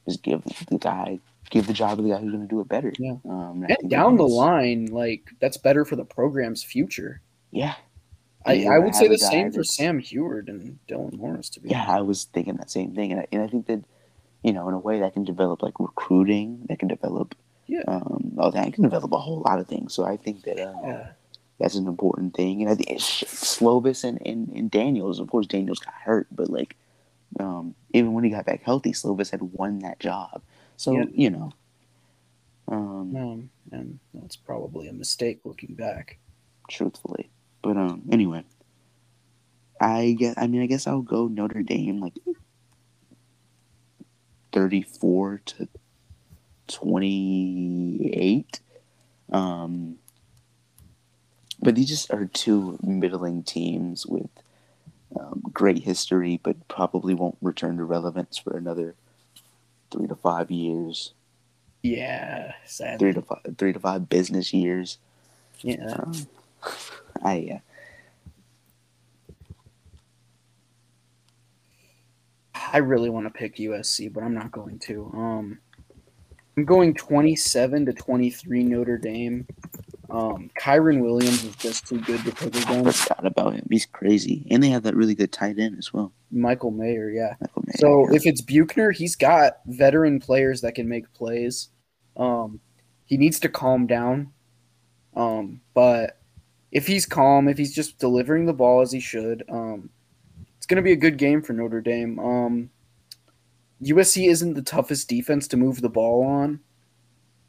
Just give the guy, give the job to the guy who's going to do it better. Yeah. Um, and and down the line, like that's better for the program's future. Yeah. I, I would say the same for Sam Huard and Dylan Morris. To be Yeah, I was thinking that same thing, and I, and I think that you know, in a way, that can develop like recruiting. That can develop, Yeah. um, oh, that can develop a whole lot of things. So I think that uh, Yeah. that's an important thing. And I think it's Slovis and, and, and Daniels. Of course, Daniels got hurt, but like, um, even when he got back healthy, Slovis had won that job. So Yeah. you know, um, Um, and that's probably a mistake looking back. truthfully. But um, anyway, I guess I mean I guess I'll go Notre Dame like thirty-four to twenty-eight. Um, but these just are two middling teams with um, great history, but probably won't return to relevance for another three to five years, Yeah, sadly. three to five, three to five business years. Yeah. Um, I uh, I really want to pick USC, but I'm not going to. Um, I'm going 27 to 23 Notre Dame. Um, Kyren Williams is just too good to pick I against. forgot about him. He's crazy, and they have that really good tight end as well. Michael Mayer, yeah. Michael Mayer. So if it's Buchner, he's got veteran players that can make plays. Um, he needs to calm down. Um, but if he's calm, if he's just delivering the ball as he should, um, it's going to be a good game for Notre Dame. Um, USC isn't the toughest defense to move the ball on,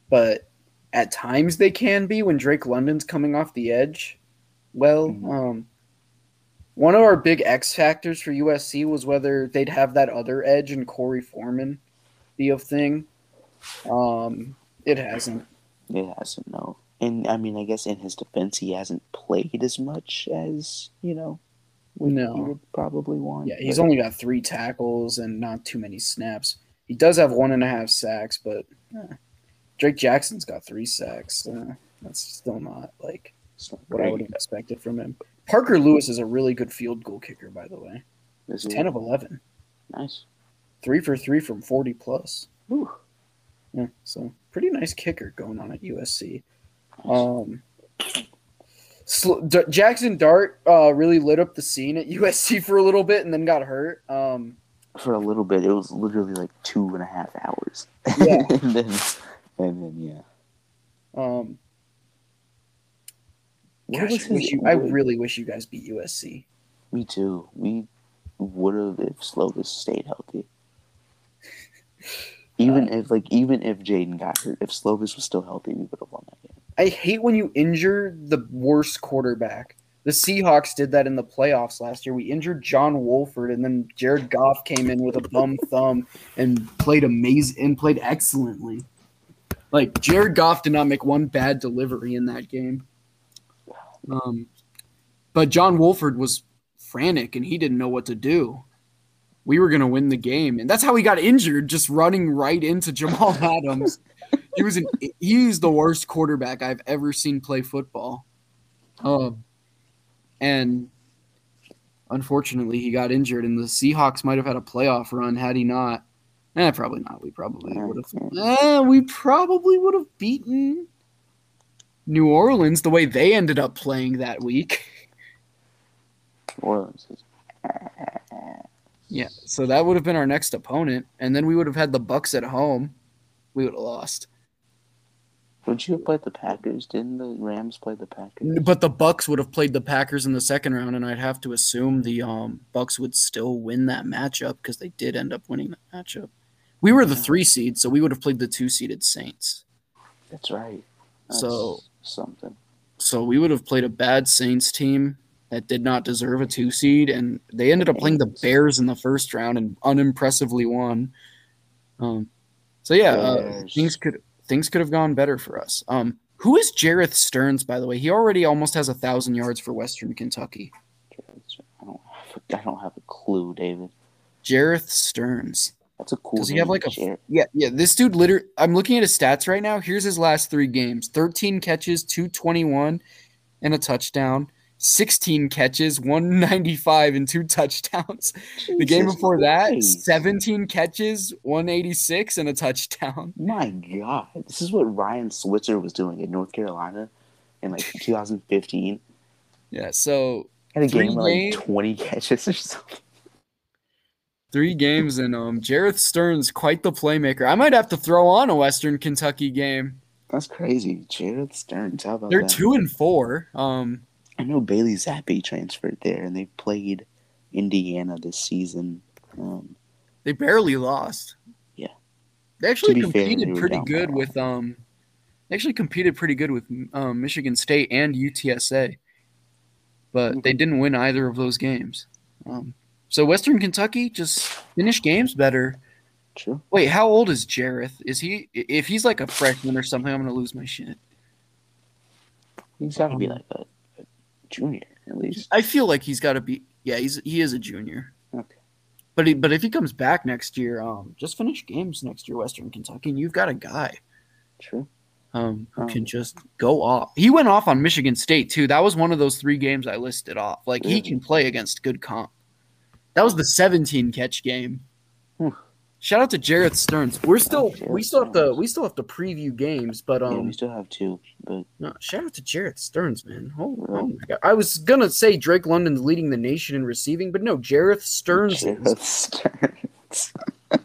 but at times they can be when Drake London's coming off the edge. Well, Mhm. um, one of our big X factors for USC was whether they'd have that other edge and Korey Foreman be a thing. Um, it hasn't. it hasn't no. And I mean, I guess in his defense, he hasn't played as much as you know. we- No. he would probably want. Yeah, he's but- only got three tackles and not too many snaps. He does have one and a half sacks, but eh. Drake Jackson's got three sacks. Uh, that's still not like not what I would have expected from him. Parker Lewis is a really good field goal kicker, by the way. Is he- Ten of eleven. nice. Three for three from forty plus. Whew. Yeah, so pretty nice kicker going on at USC. Um, Sl- D- Jackson Dart uh, really lit up the scene at USC for a little bit and then got hurt. Um, For a little bit, it was literally like two and a half hours. Yeah. and then, and then yeah. um, gosh, I, wish you, I really wish you guys beat USC. Me too. We would have if Slovis stayed healthy. Even if like even if Jaden got hurt, if Slovis was still healthy, we would have won that game. I hate when you injure the worst quarterback. The Seahawks did that in the playoffs last year. We injured John Wolford, and then Jared Goff came in with a bum thumb and played amazing and played excellently. Like Jared Goff did not make one bad delivery in that game. Um, but John Wolford was frantic and he didn't know what to do. We were gonna win the game, and that's how he got injured, just running right into Jamal Adams. he was an he's the worst quarterback I've ever seen play football. Um, and unfortunately, he got injured, and the Seahawks might have had a playoff run had he not. Eh, probably not. We probably would have. Eh, we probably would have beaten New Orleans the way they ended up playing that week. New Orleans is Yeah, so that would have been our next opponent, and then we would have had the Bucks at home. We would have lost. Would you have played the Packers? Didn't the Rams play the Packers? But the Bucks would have played the Packers in the second round, and I'd have to assume the um, Bucks would still win that matchup because they did end up winning that matchup. We were the three seed, so we would have played the two seeded Saints. That's right. That's So- something. So we would have played a bad Saints team that did not deserve a two seed, and they ended up playing the Bears in the first round and unimpressively won. Um, so yeah, uh, things could things could have gone better for us. Um, Who is Jerreth Sterns, by the way? He already almost has a thousand yards for Western Kentucky. I don't have a, I don't have a clue, David. Jerreth Sterns. That's a cool. Does he have like a yeah yeah? This dude literally. I'm looking at his stats right now. Here's his last three games: 13 catches, 221, and a touchdown. 16 catches, 195, and two touchdowns. The game Jesus before that, 17 catches, 186, and a touchdown. My God, this is what Ryan Switzer was doing in North Carolina in like 2015. Yeah, so Had a game like 20 catches or something. Three games and um Jerreth Sterns quite the playmaker. I might have to throw on a Western Kentucky game. That's crazy. Jared Sterns, how about They're that? two and four. Um I know Bailey Zappe transferred there, and they played Indiana this season. Um, they barely lost. Yeah. They actually fair, they competed were pretty good with um they actually competed pretty good with um, Michigan State and UTSA. But they Mhm. didn't win either of those games. Um so Western Kentucky just finished games better. true. Wait, how old is Jerreth? Is he if he's like a freshman or something, I'm gonna lose my shit. He's got to be Um, like a, a junior at least. I feel like he's got to be. Yeah, he's he is a junior. Okay. But he, but if he comes back next year, um, just finish games next year, Western Kentucky, and you've got a guy, True. um, who Um, can just go off. He went off on Michigan State too. That was one of those three games I listed off. Like he can play against good comp. That was the 17 catch game. Shout out to Jerreth Sterns. We're still we still have to we still have to preview games, but yeah, um we still have two, but no, shout out to Jarrett Sterns, man. Oh, oh my god. I was gonna say Drake London's leading the nation in receiving, but no, Jerreth Sterns Jared. Sterns.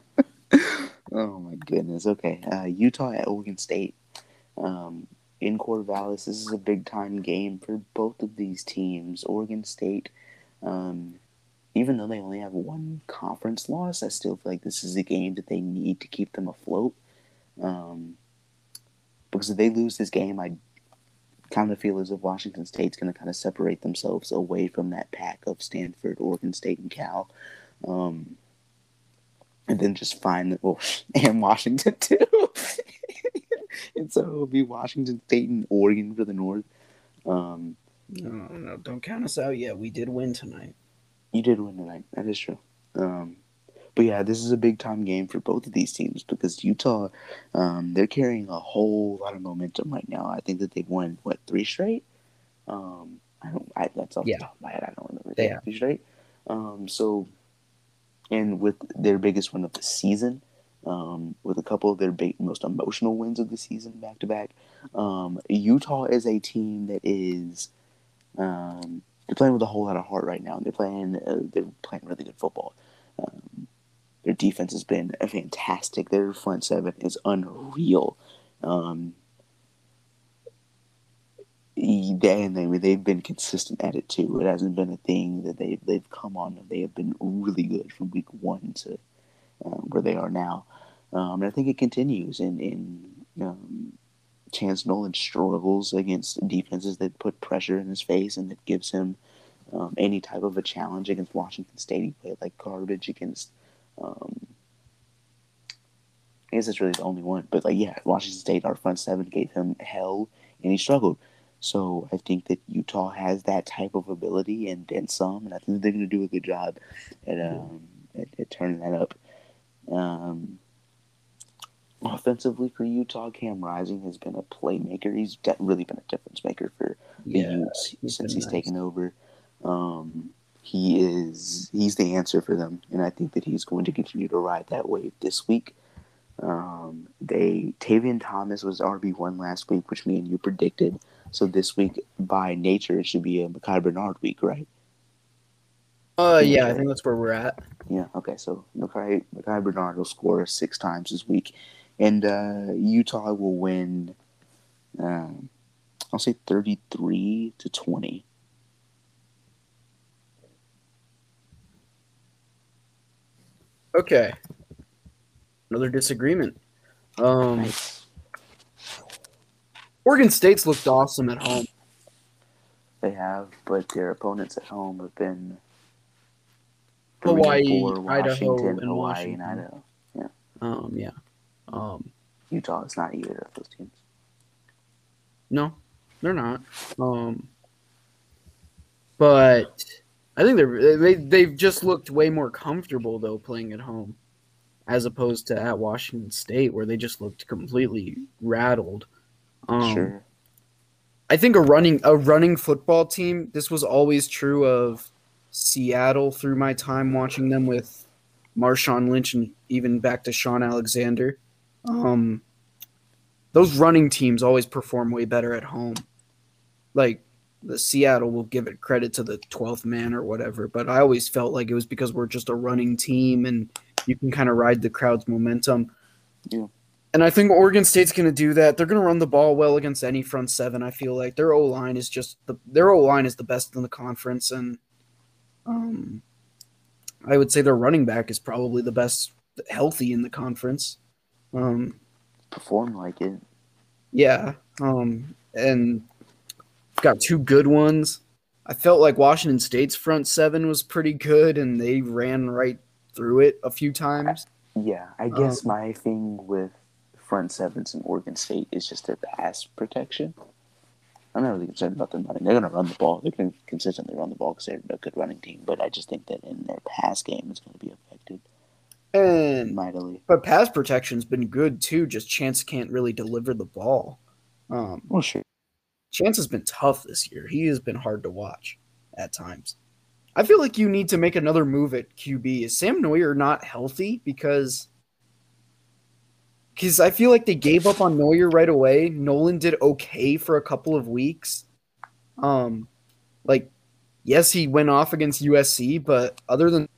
oh my goodness. Okay, uh, Utah at Oregon State. Um, in Corvallis, this is a big time game for both of these teams. Oregon State, um, even though they only have one conference loss, I still feel like this is a game that they need to keep them afloat. Um, because if they lose this game, I kind of feel as if Washington State's going to kind of separate themselves away from that pack of Stanford, Oregon State, and Cal. Um, and then just find that, well, and Washington too. and so it'll be Washington State and Oregon for the North. Um, No, no, don't count us out yet. We did win tonight. You did win tonight. That is true. Um, but yeah, this is a big time game for both of these teams because Utah, um, they're carrying a whole lot of momentum right now. I think that they've won what three straight. Um, I don't. I, that's off Yeah. the top of my head. I don't remember. They three straight. Um, so, and with their biggest win of the season, um, with a couple of their big, most emotional wins of the season back to back, um, Utah is a team that is. Um, they're playing with a whole lot of heart right now. And they're playing. Uh, they're playing really good football. Um, their defense has been fantastic. Their front seven is unreal. Um, and they they've been consistent at it too. It hasn't been a thing that they they've come on. They have been really good from week one to um, where they are now. Um, and I think it continues. And in um, Chance Nolan struggles against defenses that put pressure in his face and that gives him um, any type of a challenge against Washington State. He played like garbage against. Um, I guess that's really the only one, but like yeah, Washington State, our front seven gave him hell, and he struggled. So I think that Utah has that type of ability and then some, and I think they're going to do a good job at um, at, at turning that up. Um, offensively for Utah, Cam Rising has been a playmaker. He's de- really been a difference maker for the Utes he's since he's nice. taken over. Um, he is he's the answer for them, and I think that he's going to continue to ride that wave this week. Um, they Tavion Thomas was RB one last week, which me and you predicted. So this week, by nature, it should be a Micah Bernard week, right? Uh, yeah, I think that's where we're at. Yeah. Okay. So Micah Micah Bernard will score six times this week, and uh, Utah will win. Um, I'll say thirty-three to twenty. Okay. Another disagreement. Um, Nice. Oregon State's looked awesome at home. They have, but their opponents at home have been three and Hawaii, four, Idaho, Washington, and Hawaii, Washington. and Idaho. Yeah. Um, yeah. Um, Utah is not either of those teams. No, they're not. Um, but I think they're they they've just looked way more comfortable though playing at home, as opposed to at Washington State where they just looked completely rattled. Um, sure. I think a running a running football team. This was always true of Seattle through my time watching them with Marshawn Lynch and even back to Shaun Alexander. Um, those running teams always perform way better at home. Like the Seattle will give it credit to the 12th man or whatever, but I always felt like it was because we're just a running team and you can kind of ride the crowd's momentum. Yeah. And I think Oregon State's going to do that. They're going to run the ball well against any front seven. I feel like their O line is just the their O line is the best in the conference, and um, I would say their running back is probably the best healthy in the conference. Um, Perform like it. yeah, um, and got two good ones. I felt like Washington State's front seven was pretty good, and they ran right through it a few times. Yeah, I guess my thing with front sevens in Oregon State is just their pass protection. I'm not really concerned about them running. They're going to run the ball. They're going to consistently run the ball because they're a good running team. But I just think that in their pass game, it's going to be affected And mightily. but pass protection's been good too. Just Chance can't really deliver the ball. Um, Well, sure. Chance has been tough this year. He has been hard to watch at times. I feel like you need to make another move at QB. Is Sam Noyer not healthy? Because because I feel like they gave up on Noyer right away. Nolan did okay for a couple of weeks. Um, like yes, he went off against USC, but other than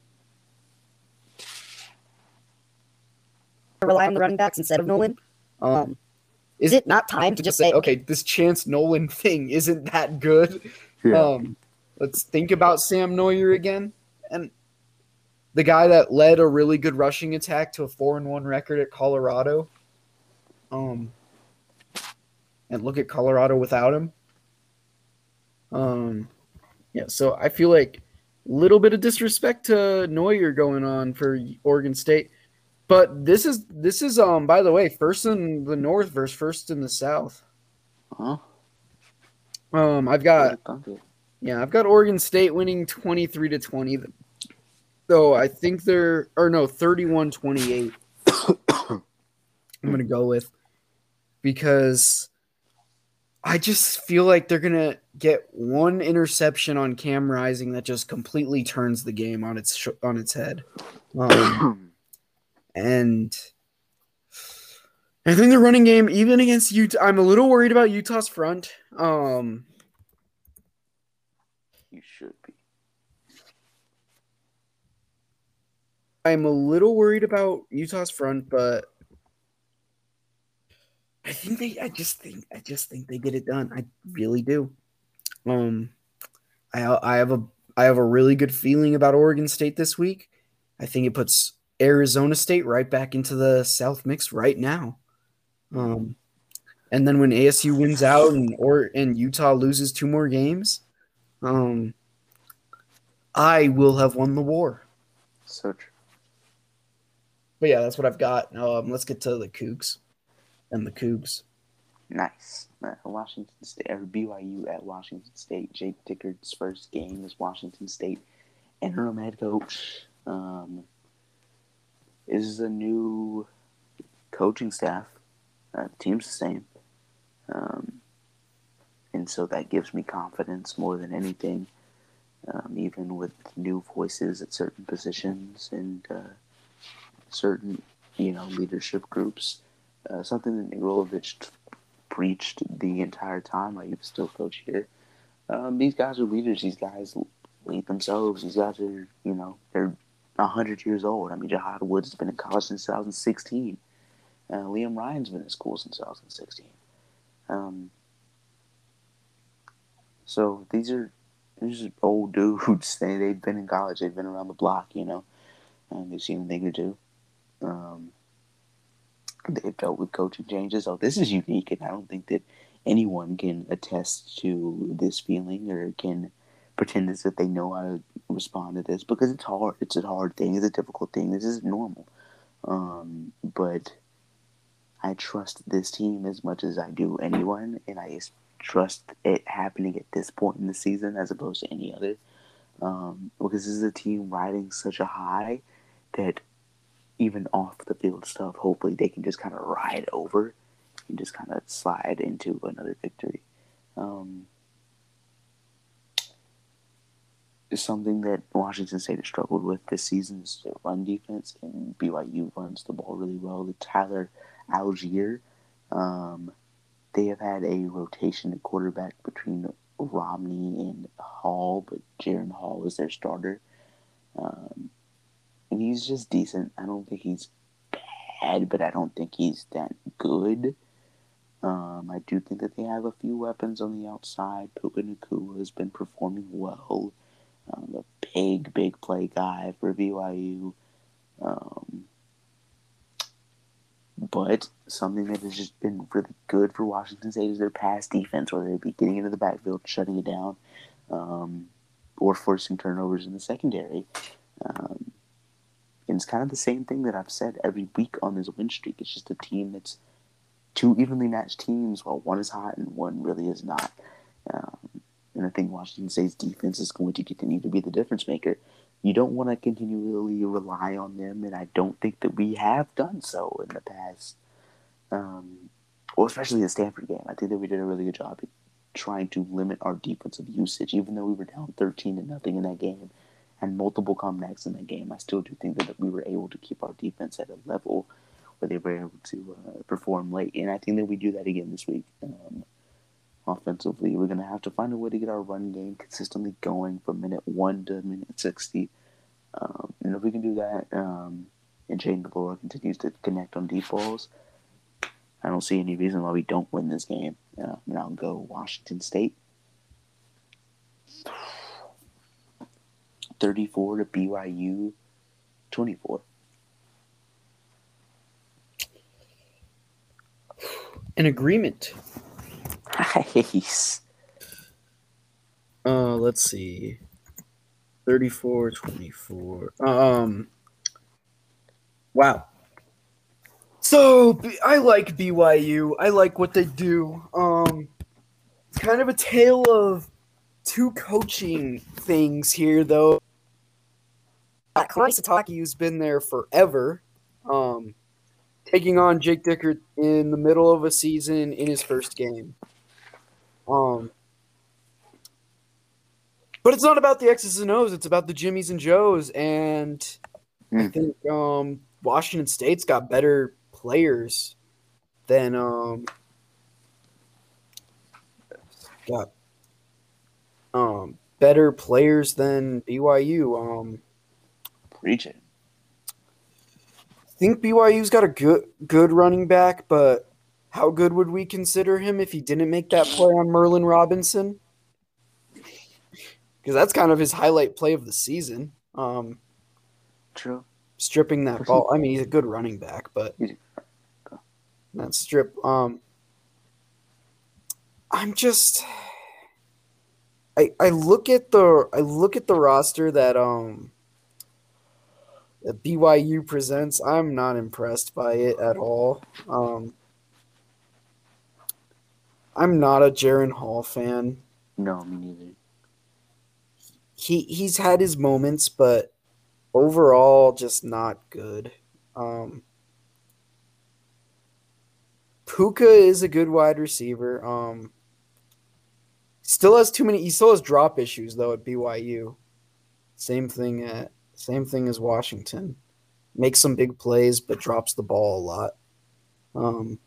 rely on the running backs instead of Nolan. um, Is it not time to just say, okay, this Chance Nolan thing isn't that good. Yeah. Um, let's think about Sam Noyer again, and the guy that led a really good rushing attack to a four and one record at Colorado. Um, and look at Colorado without him. Um, yeah, so I feel like a little bit of disrespect to Noyer going on for Oregon State, but this is this is um by the way first in the North versus first in the South. huh? Um, I've got Would've thunk it. yeah, I've got Oregon State winning 23 to 20. So I think they're or no, 31-28. I'm going to go with because I just feel like they're going to get one interception on Cam Rising that just completely turns the game on its sh- on its head. Um, and I think the running game, even against Utah, I'm a little worried about Utah's front. Um, you should be. I'm a little worried about Utah's front, but I think they. I just think. I just think they get it done. I really do. Um, I I have a I have a really good feeling about Oregon State this week. I think it puts Arizona State right back into the South mix right now. Um, and then when ASU wins out and or and Utah loses two more games, um, I will have won the war. So true. But yeah, that's what I've got. Um, let's get to the Cougs and the Cougs. Nice. Uh, Washington State or BYU at Washington State. Jake Dickert's first game as Washington State interim head coach. Um, is a new coaching staff. Uh, the team's the same, um, and so that gives me confidence more than anything. Um, even with new voices at certain positions and uh, certain, you know, leadership groups. Uh, something that Nick Rolovich t- preached the entire time while he was still coach here. Um, these guys are leaders. These guys lead themselves. These guys are, you know, they're hundred years old. I mean, Jahad Woods has been in college since 2016. Uh, Liam Ryan's been in school since 2016. Um, so these are these are old dudes. They they've been in college. They've been around the block. You know, and they've seen a thing or two. Um, they've dealt with coaching changes. So this is unique, and I don't think that anyone can attest to this feeling or can pretend as if they know how to respond to this because it's hard. It's a hard thing. It's a difficult thing. This is normal. Um, but I trust this team as much as I do anyone, and I trust it happening at this point in the season as opposed to any other. Um, because this is a team riding such a high that even off the field stuff, hopefully they can just kind of ride over and just kind of slide into another victory. Um, something that Washington State has struggled with this season is run defense, and BYU runs the ball really well. The Tyler Allgeier, um, they have had a rotation at quarterback between Romney and Hall, but Jaren Hall is their starter. Um, and he's just decent. I don't think he's bad, but I don't think he's that good. Um, I do think that they have a few weapons on the outside. Puka Nacua has been performing well. Um, a big, big play guy for BYU. Um, but something that has just been really good for Washington State is their pass defense, whether it be getting into the backfield, shutting it down, um, or forcing turnovers in the secondary. Um, and it's kind of the same thing that I've said every week on this win streak. It's just a team that's two evenly matched teams, while one is hot and one really is not. Um, and I think Washington State's defense is going to continue to be the difference maker. You don't want to continually rely on them, and I don't think that we have done so in the past. Um, well, especially the Stanford game. I think that we did a really good job at trying to limit our defensive usage, even though we were down 13 to nothing in that game and multiple comebacks in that game. I still do think that we were able to keep our defense at a level where they were able to uh, perform late, and I think that we do that again this week. Um, offensively. We're going to have to find a way to get our run game consistently going from minute one to minute 60. Um, and if we can do that, um, and Jayden de Laura continues to connect on deep balls, I don't see any reason why we don't win this game. Uh, and I'll go Washington State. 34 to BYU 24. An agreement. Nice. Uh, let's see. 34, 24. Um, wow. So I like BYU. I like what they do. Um, it's kind of a tale of two coaching things here, though. Uh, Kalani Sitake's been there forever. Um, taking on Jake Dickert in the middle of a season in his first game. Um, but it's not about the X's and O's. It's about the Jimmies and Joes, and I Mm. think um, Washington State's got better players than um, got um better players than BYU. Um, Preach it. I think BYU's got a good good running back, but how good would we consider him if he didn't make that play on Merlin Robertson? Because that's kind of his highlight play of the season. Um, True. stripping that ball. I mean, he's a good running back, but that strip. Um, I'm just. I I look at the I look at the roster that um that BYU presents. I'm not impressed by it at all. Um, I'm not a Jaren Hall fan. No, me neither. he he's had his moments, but overall, just not good. Um, Puka is a good wide receiver. Um, still has too many. He still has drop issues though at BYU. Same thing at same thing as Washington. Makes some big plays, but drops the ball a lot. Um,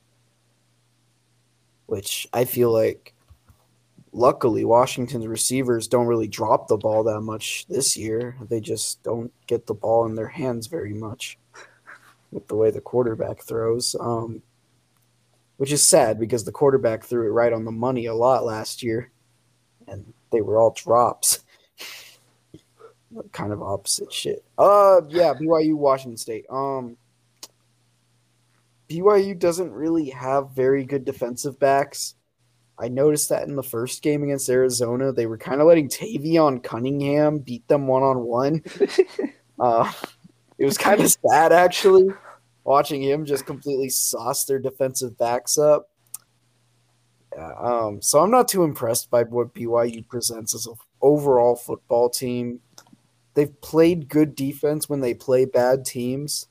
which I feel like luckily Washington's receivers don't really drop the ball that much this year. They just don't get the ball in their hands very much with the way the quarterback throws. Um, which is sad because the quarterback threw it right on the money a lot last year, and they were all drops. kind of opposite shit. Uh, yeah, BYU, Washington State. Um, BYU doesn't really have very good defensive backs. I noticed that in the first game against Arizona, they were kind of letting Tayvian Cunningham beat them one on one. Uh, it was kind of sad actually. watching him just completely sauce their defensive backs up. Yeah, um, so I'm not too impressed by what BYU presents as an overall football team. They've played good defense when they play bad teams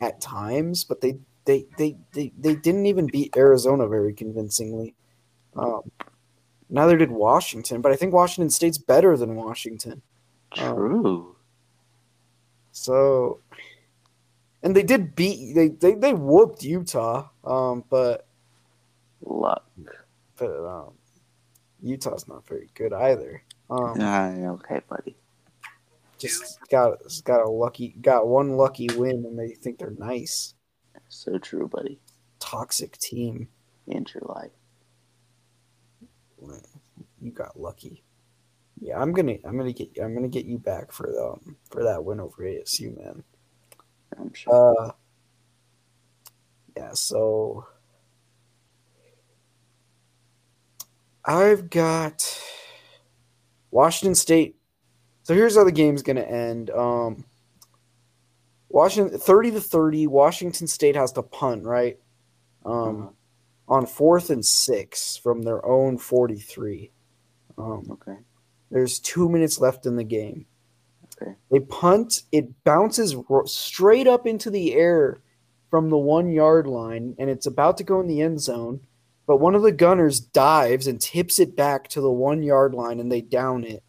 at times, but they they they they, they didn't even beat Arizona very convincingly. Um, neither did Washington, but I think Washington State's better than Washington. Um, True. So, and they did beat they they, they whooped Utah, um, but Luck. but um, Utah's not very good either. Um, Ah, okay, buddy. just got just got a lucky got one lucky win, and they think they're nice. So true, buddy. Toxic team. In your life. You got lucky. Yeah, I'm gonna I'm gonna get I'm gonna get you back for the um, for that win over ASU, man. I'm sure. Uh, yeah, so I've got Washington State. So here's how the game's going to end. Um, Washington 30 to 30. Washington State has to punt, right? Um, Uh-huh. on fourth and six from their own 43. Um, okay. there's two minutes left in the game. Okay. They punt. It bounces ro- straight up into the air from the one yard line, and it's about to go in the end zone. But one of the gunners dives and tips it back to the one yard line, and they down it.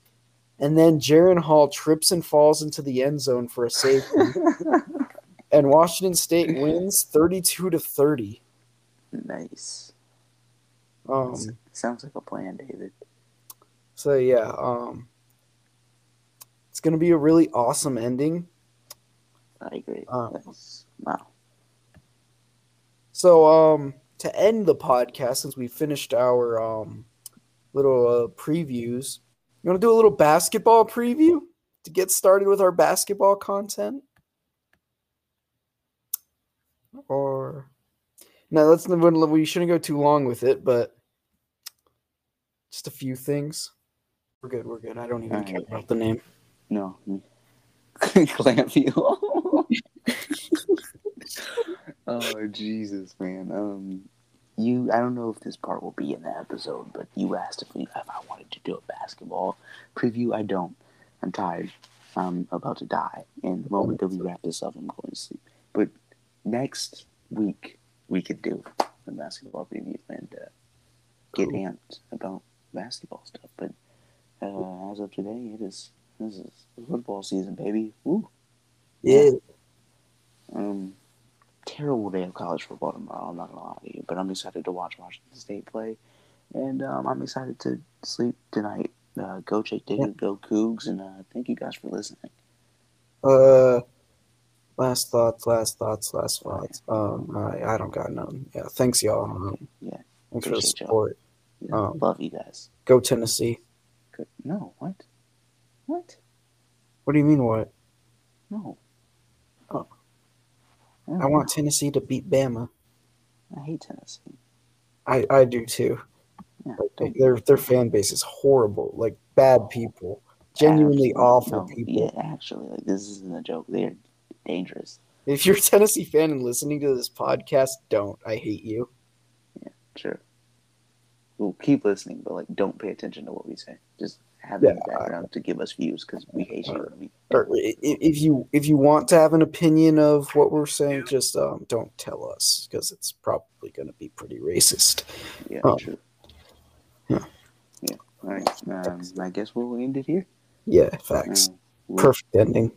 And then Jaren Hall trips and falls into the end zone for a safety, and Washington State wins thirty-two to thirty. nice. Um, Sounds like a plan, David. So yeah, um, it's gonna be a really awesome ending. I agree. Um, wow. So um, to end the podcast, since we finished our um, little uh, previews, you want to do a little basketball preview to get started with our basketball content, or no? Let's we shouldn't go too long with it, but just a few things. We're good. We're good. I don't even care Alright. about the name. No. Clampview. oh Jesus, man. Um, you. I don't know if this part will be in the episode, but you asked if, we, if I wanted to do a basketball preview. I don't. I'm tired. I'm about to die. And the moment that we wrap this up, I'm going to sleep. But next week we could do a basketball preview and uh, get Cool. amped about basketball stuff. But uh, as of today, it is this is football season, baby. Woo. Yeah. Um, terrible day of college football tomorrow. I'm not gonna lie to you, but I'm excited to watch Washington State play, and um, I'm excited to sleep tonight. Uh, go Jake Diggins, go Cougs, and uh, thank you guys for listening. Uh, last thoughts, last thoughts, last thoughts. Um, I, I don't got none. Yeah, thanks y'all. Um, Yeah, thanks for the support. Yeah, Um, love you guys. Go Tennessee. Good. No, what? What? What do you mean? What? No. I want mm-hmm. Tennessee to beat Bama. I hate Tennessee. I, I do too. Yeah, Like, their their fan base is horrible. Like bad people, genuinely Absolutely. awful No, people. Yeah, actually, like this isn't a joke. They're dangerous. If you're a Tennessee fan and listening to this podcast, don't. I hate you. Yeah, sure. We'll keep listening, but like, don't pay attention to what we say. Just have it in the Yeah, I- background to give us views because we hate you. and Or i- i- if you if you want to have an opinion of what we're saying, just um, don't tell us because it's probably going to be pretty racist. Yeah, Oh. true. Yeah. Yeah. All right. Um, I guess we'll end it here. Yeah, facts. We'll- Perfect ending.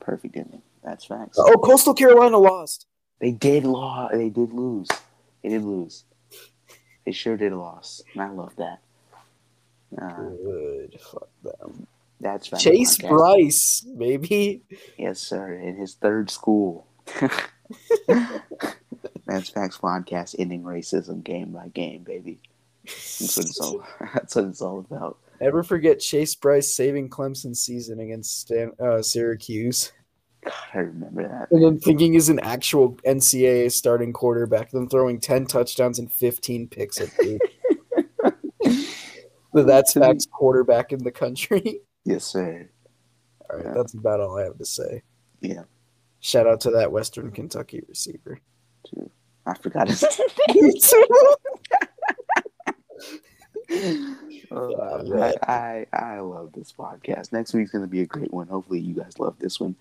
Perfect ending. That's facts. Oh, Coastal Carolina lost. They did lo- They did lose. They did lose. They sure did lose. And I love that. Uh, Good. Fuck them. that's facts Chase podcast. Brice, baby. Yes, sir. In his third school. That's Facts Podcast ending racism game by game, baby. That's what it's all. That's what it's all about. Ever forget Chase Brice saving Clemson's season against Stan, uh, Syracuse, God, I remember that. and then thinking he's an actual NCAA starting quarterback, then throwing ten touchdowns and fifteen picks at Duke. But that's To facts quarterback in the country. Yes, sir. All right, Yeah. that's about all I have to say. Yeah. Shout out to that Western Kentucky receiver. I forgot his Uh, I, I I love this podcast. Next week's gonna be a great one. Hopefully, you guys love this one.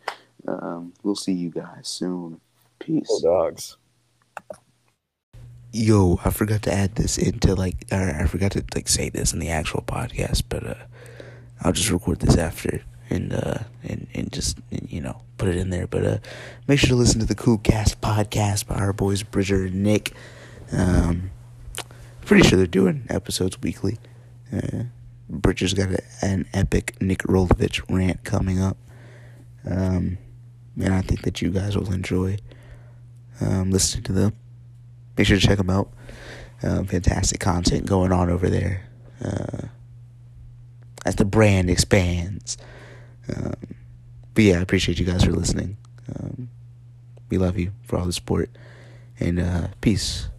Um, we'll see you guys soon. Peace. Dogs. Yo, I forgot to add this into like, or I forgot to like say this in the actual podcast, but uh, I'll just record this after and uh and and just you know put it in there. But uh, make sure to listen to the Cool Cast podcast by our boys Bridger and Nick. Um, pretty sure they're doing episodes weekly. Uh, Bridger's got a, an epic Nick Rolovich rant coming up. Um, and I think that you guys will enjoy um, listening to them. Make sure to check them out. Um, fantastic content going on over there uh, as the brand expands. Um, but yeah, I appreciate you guys for listening. Um, we love you for all the support. And uh, peace.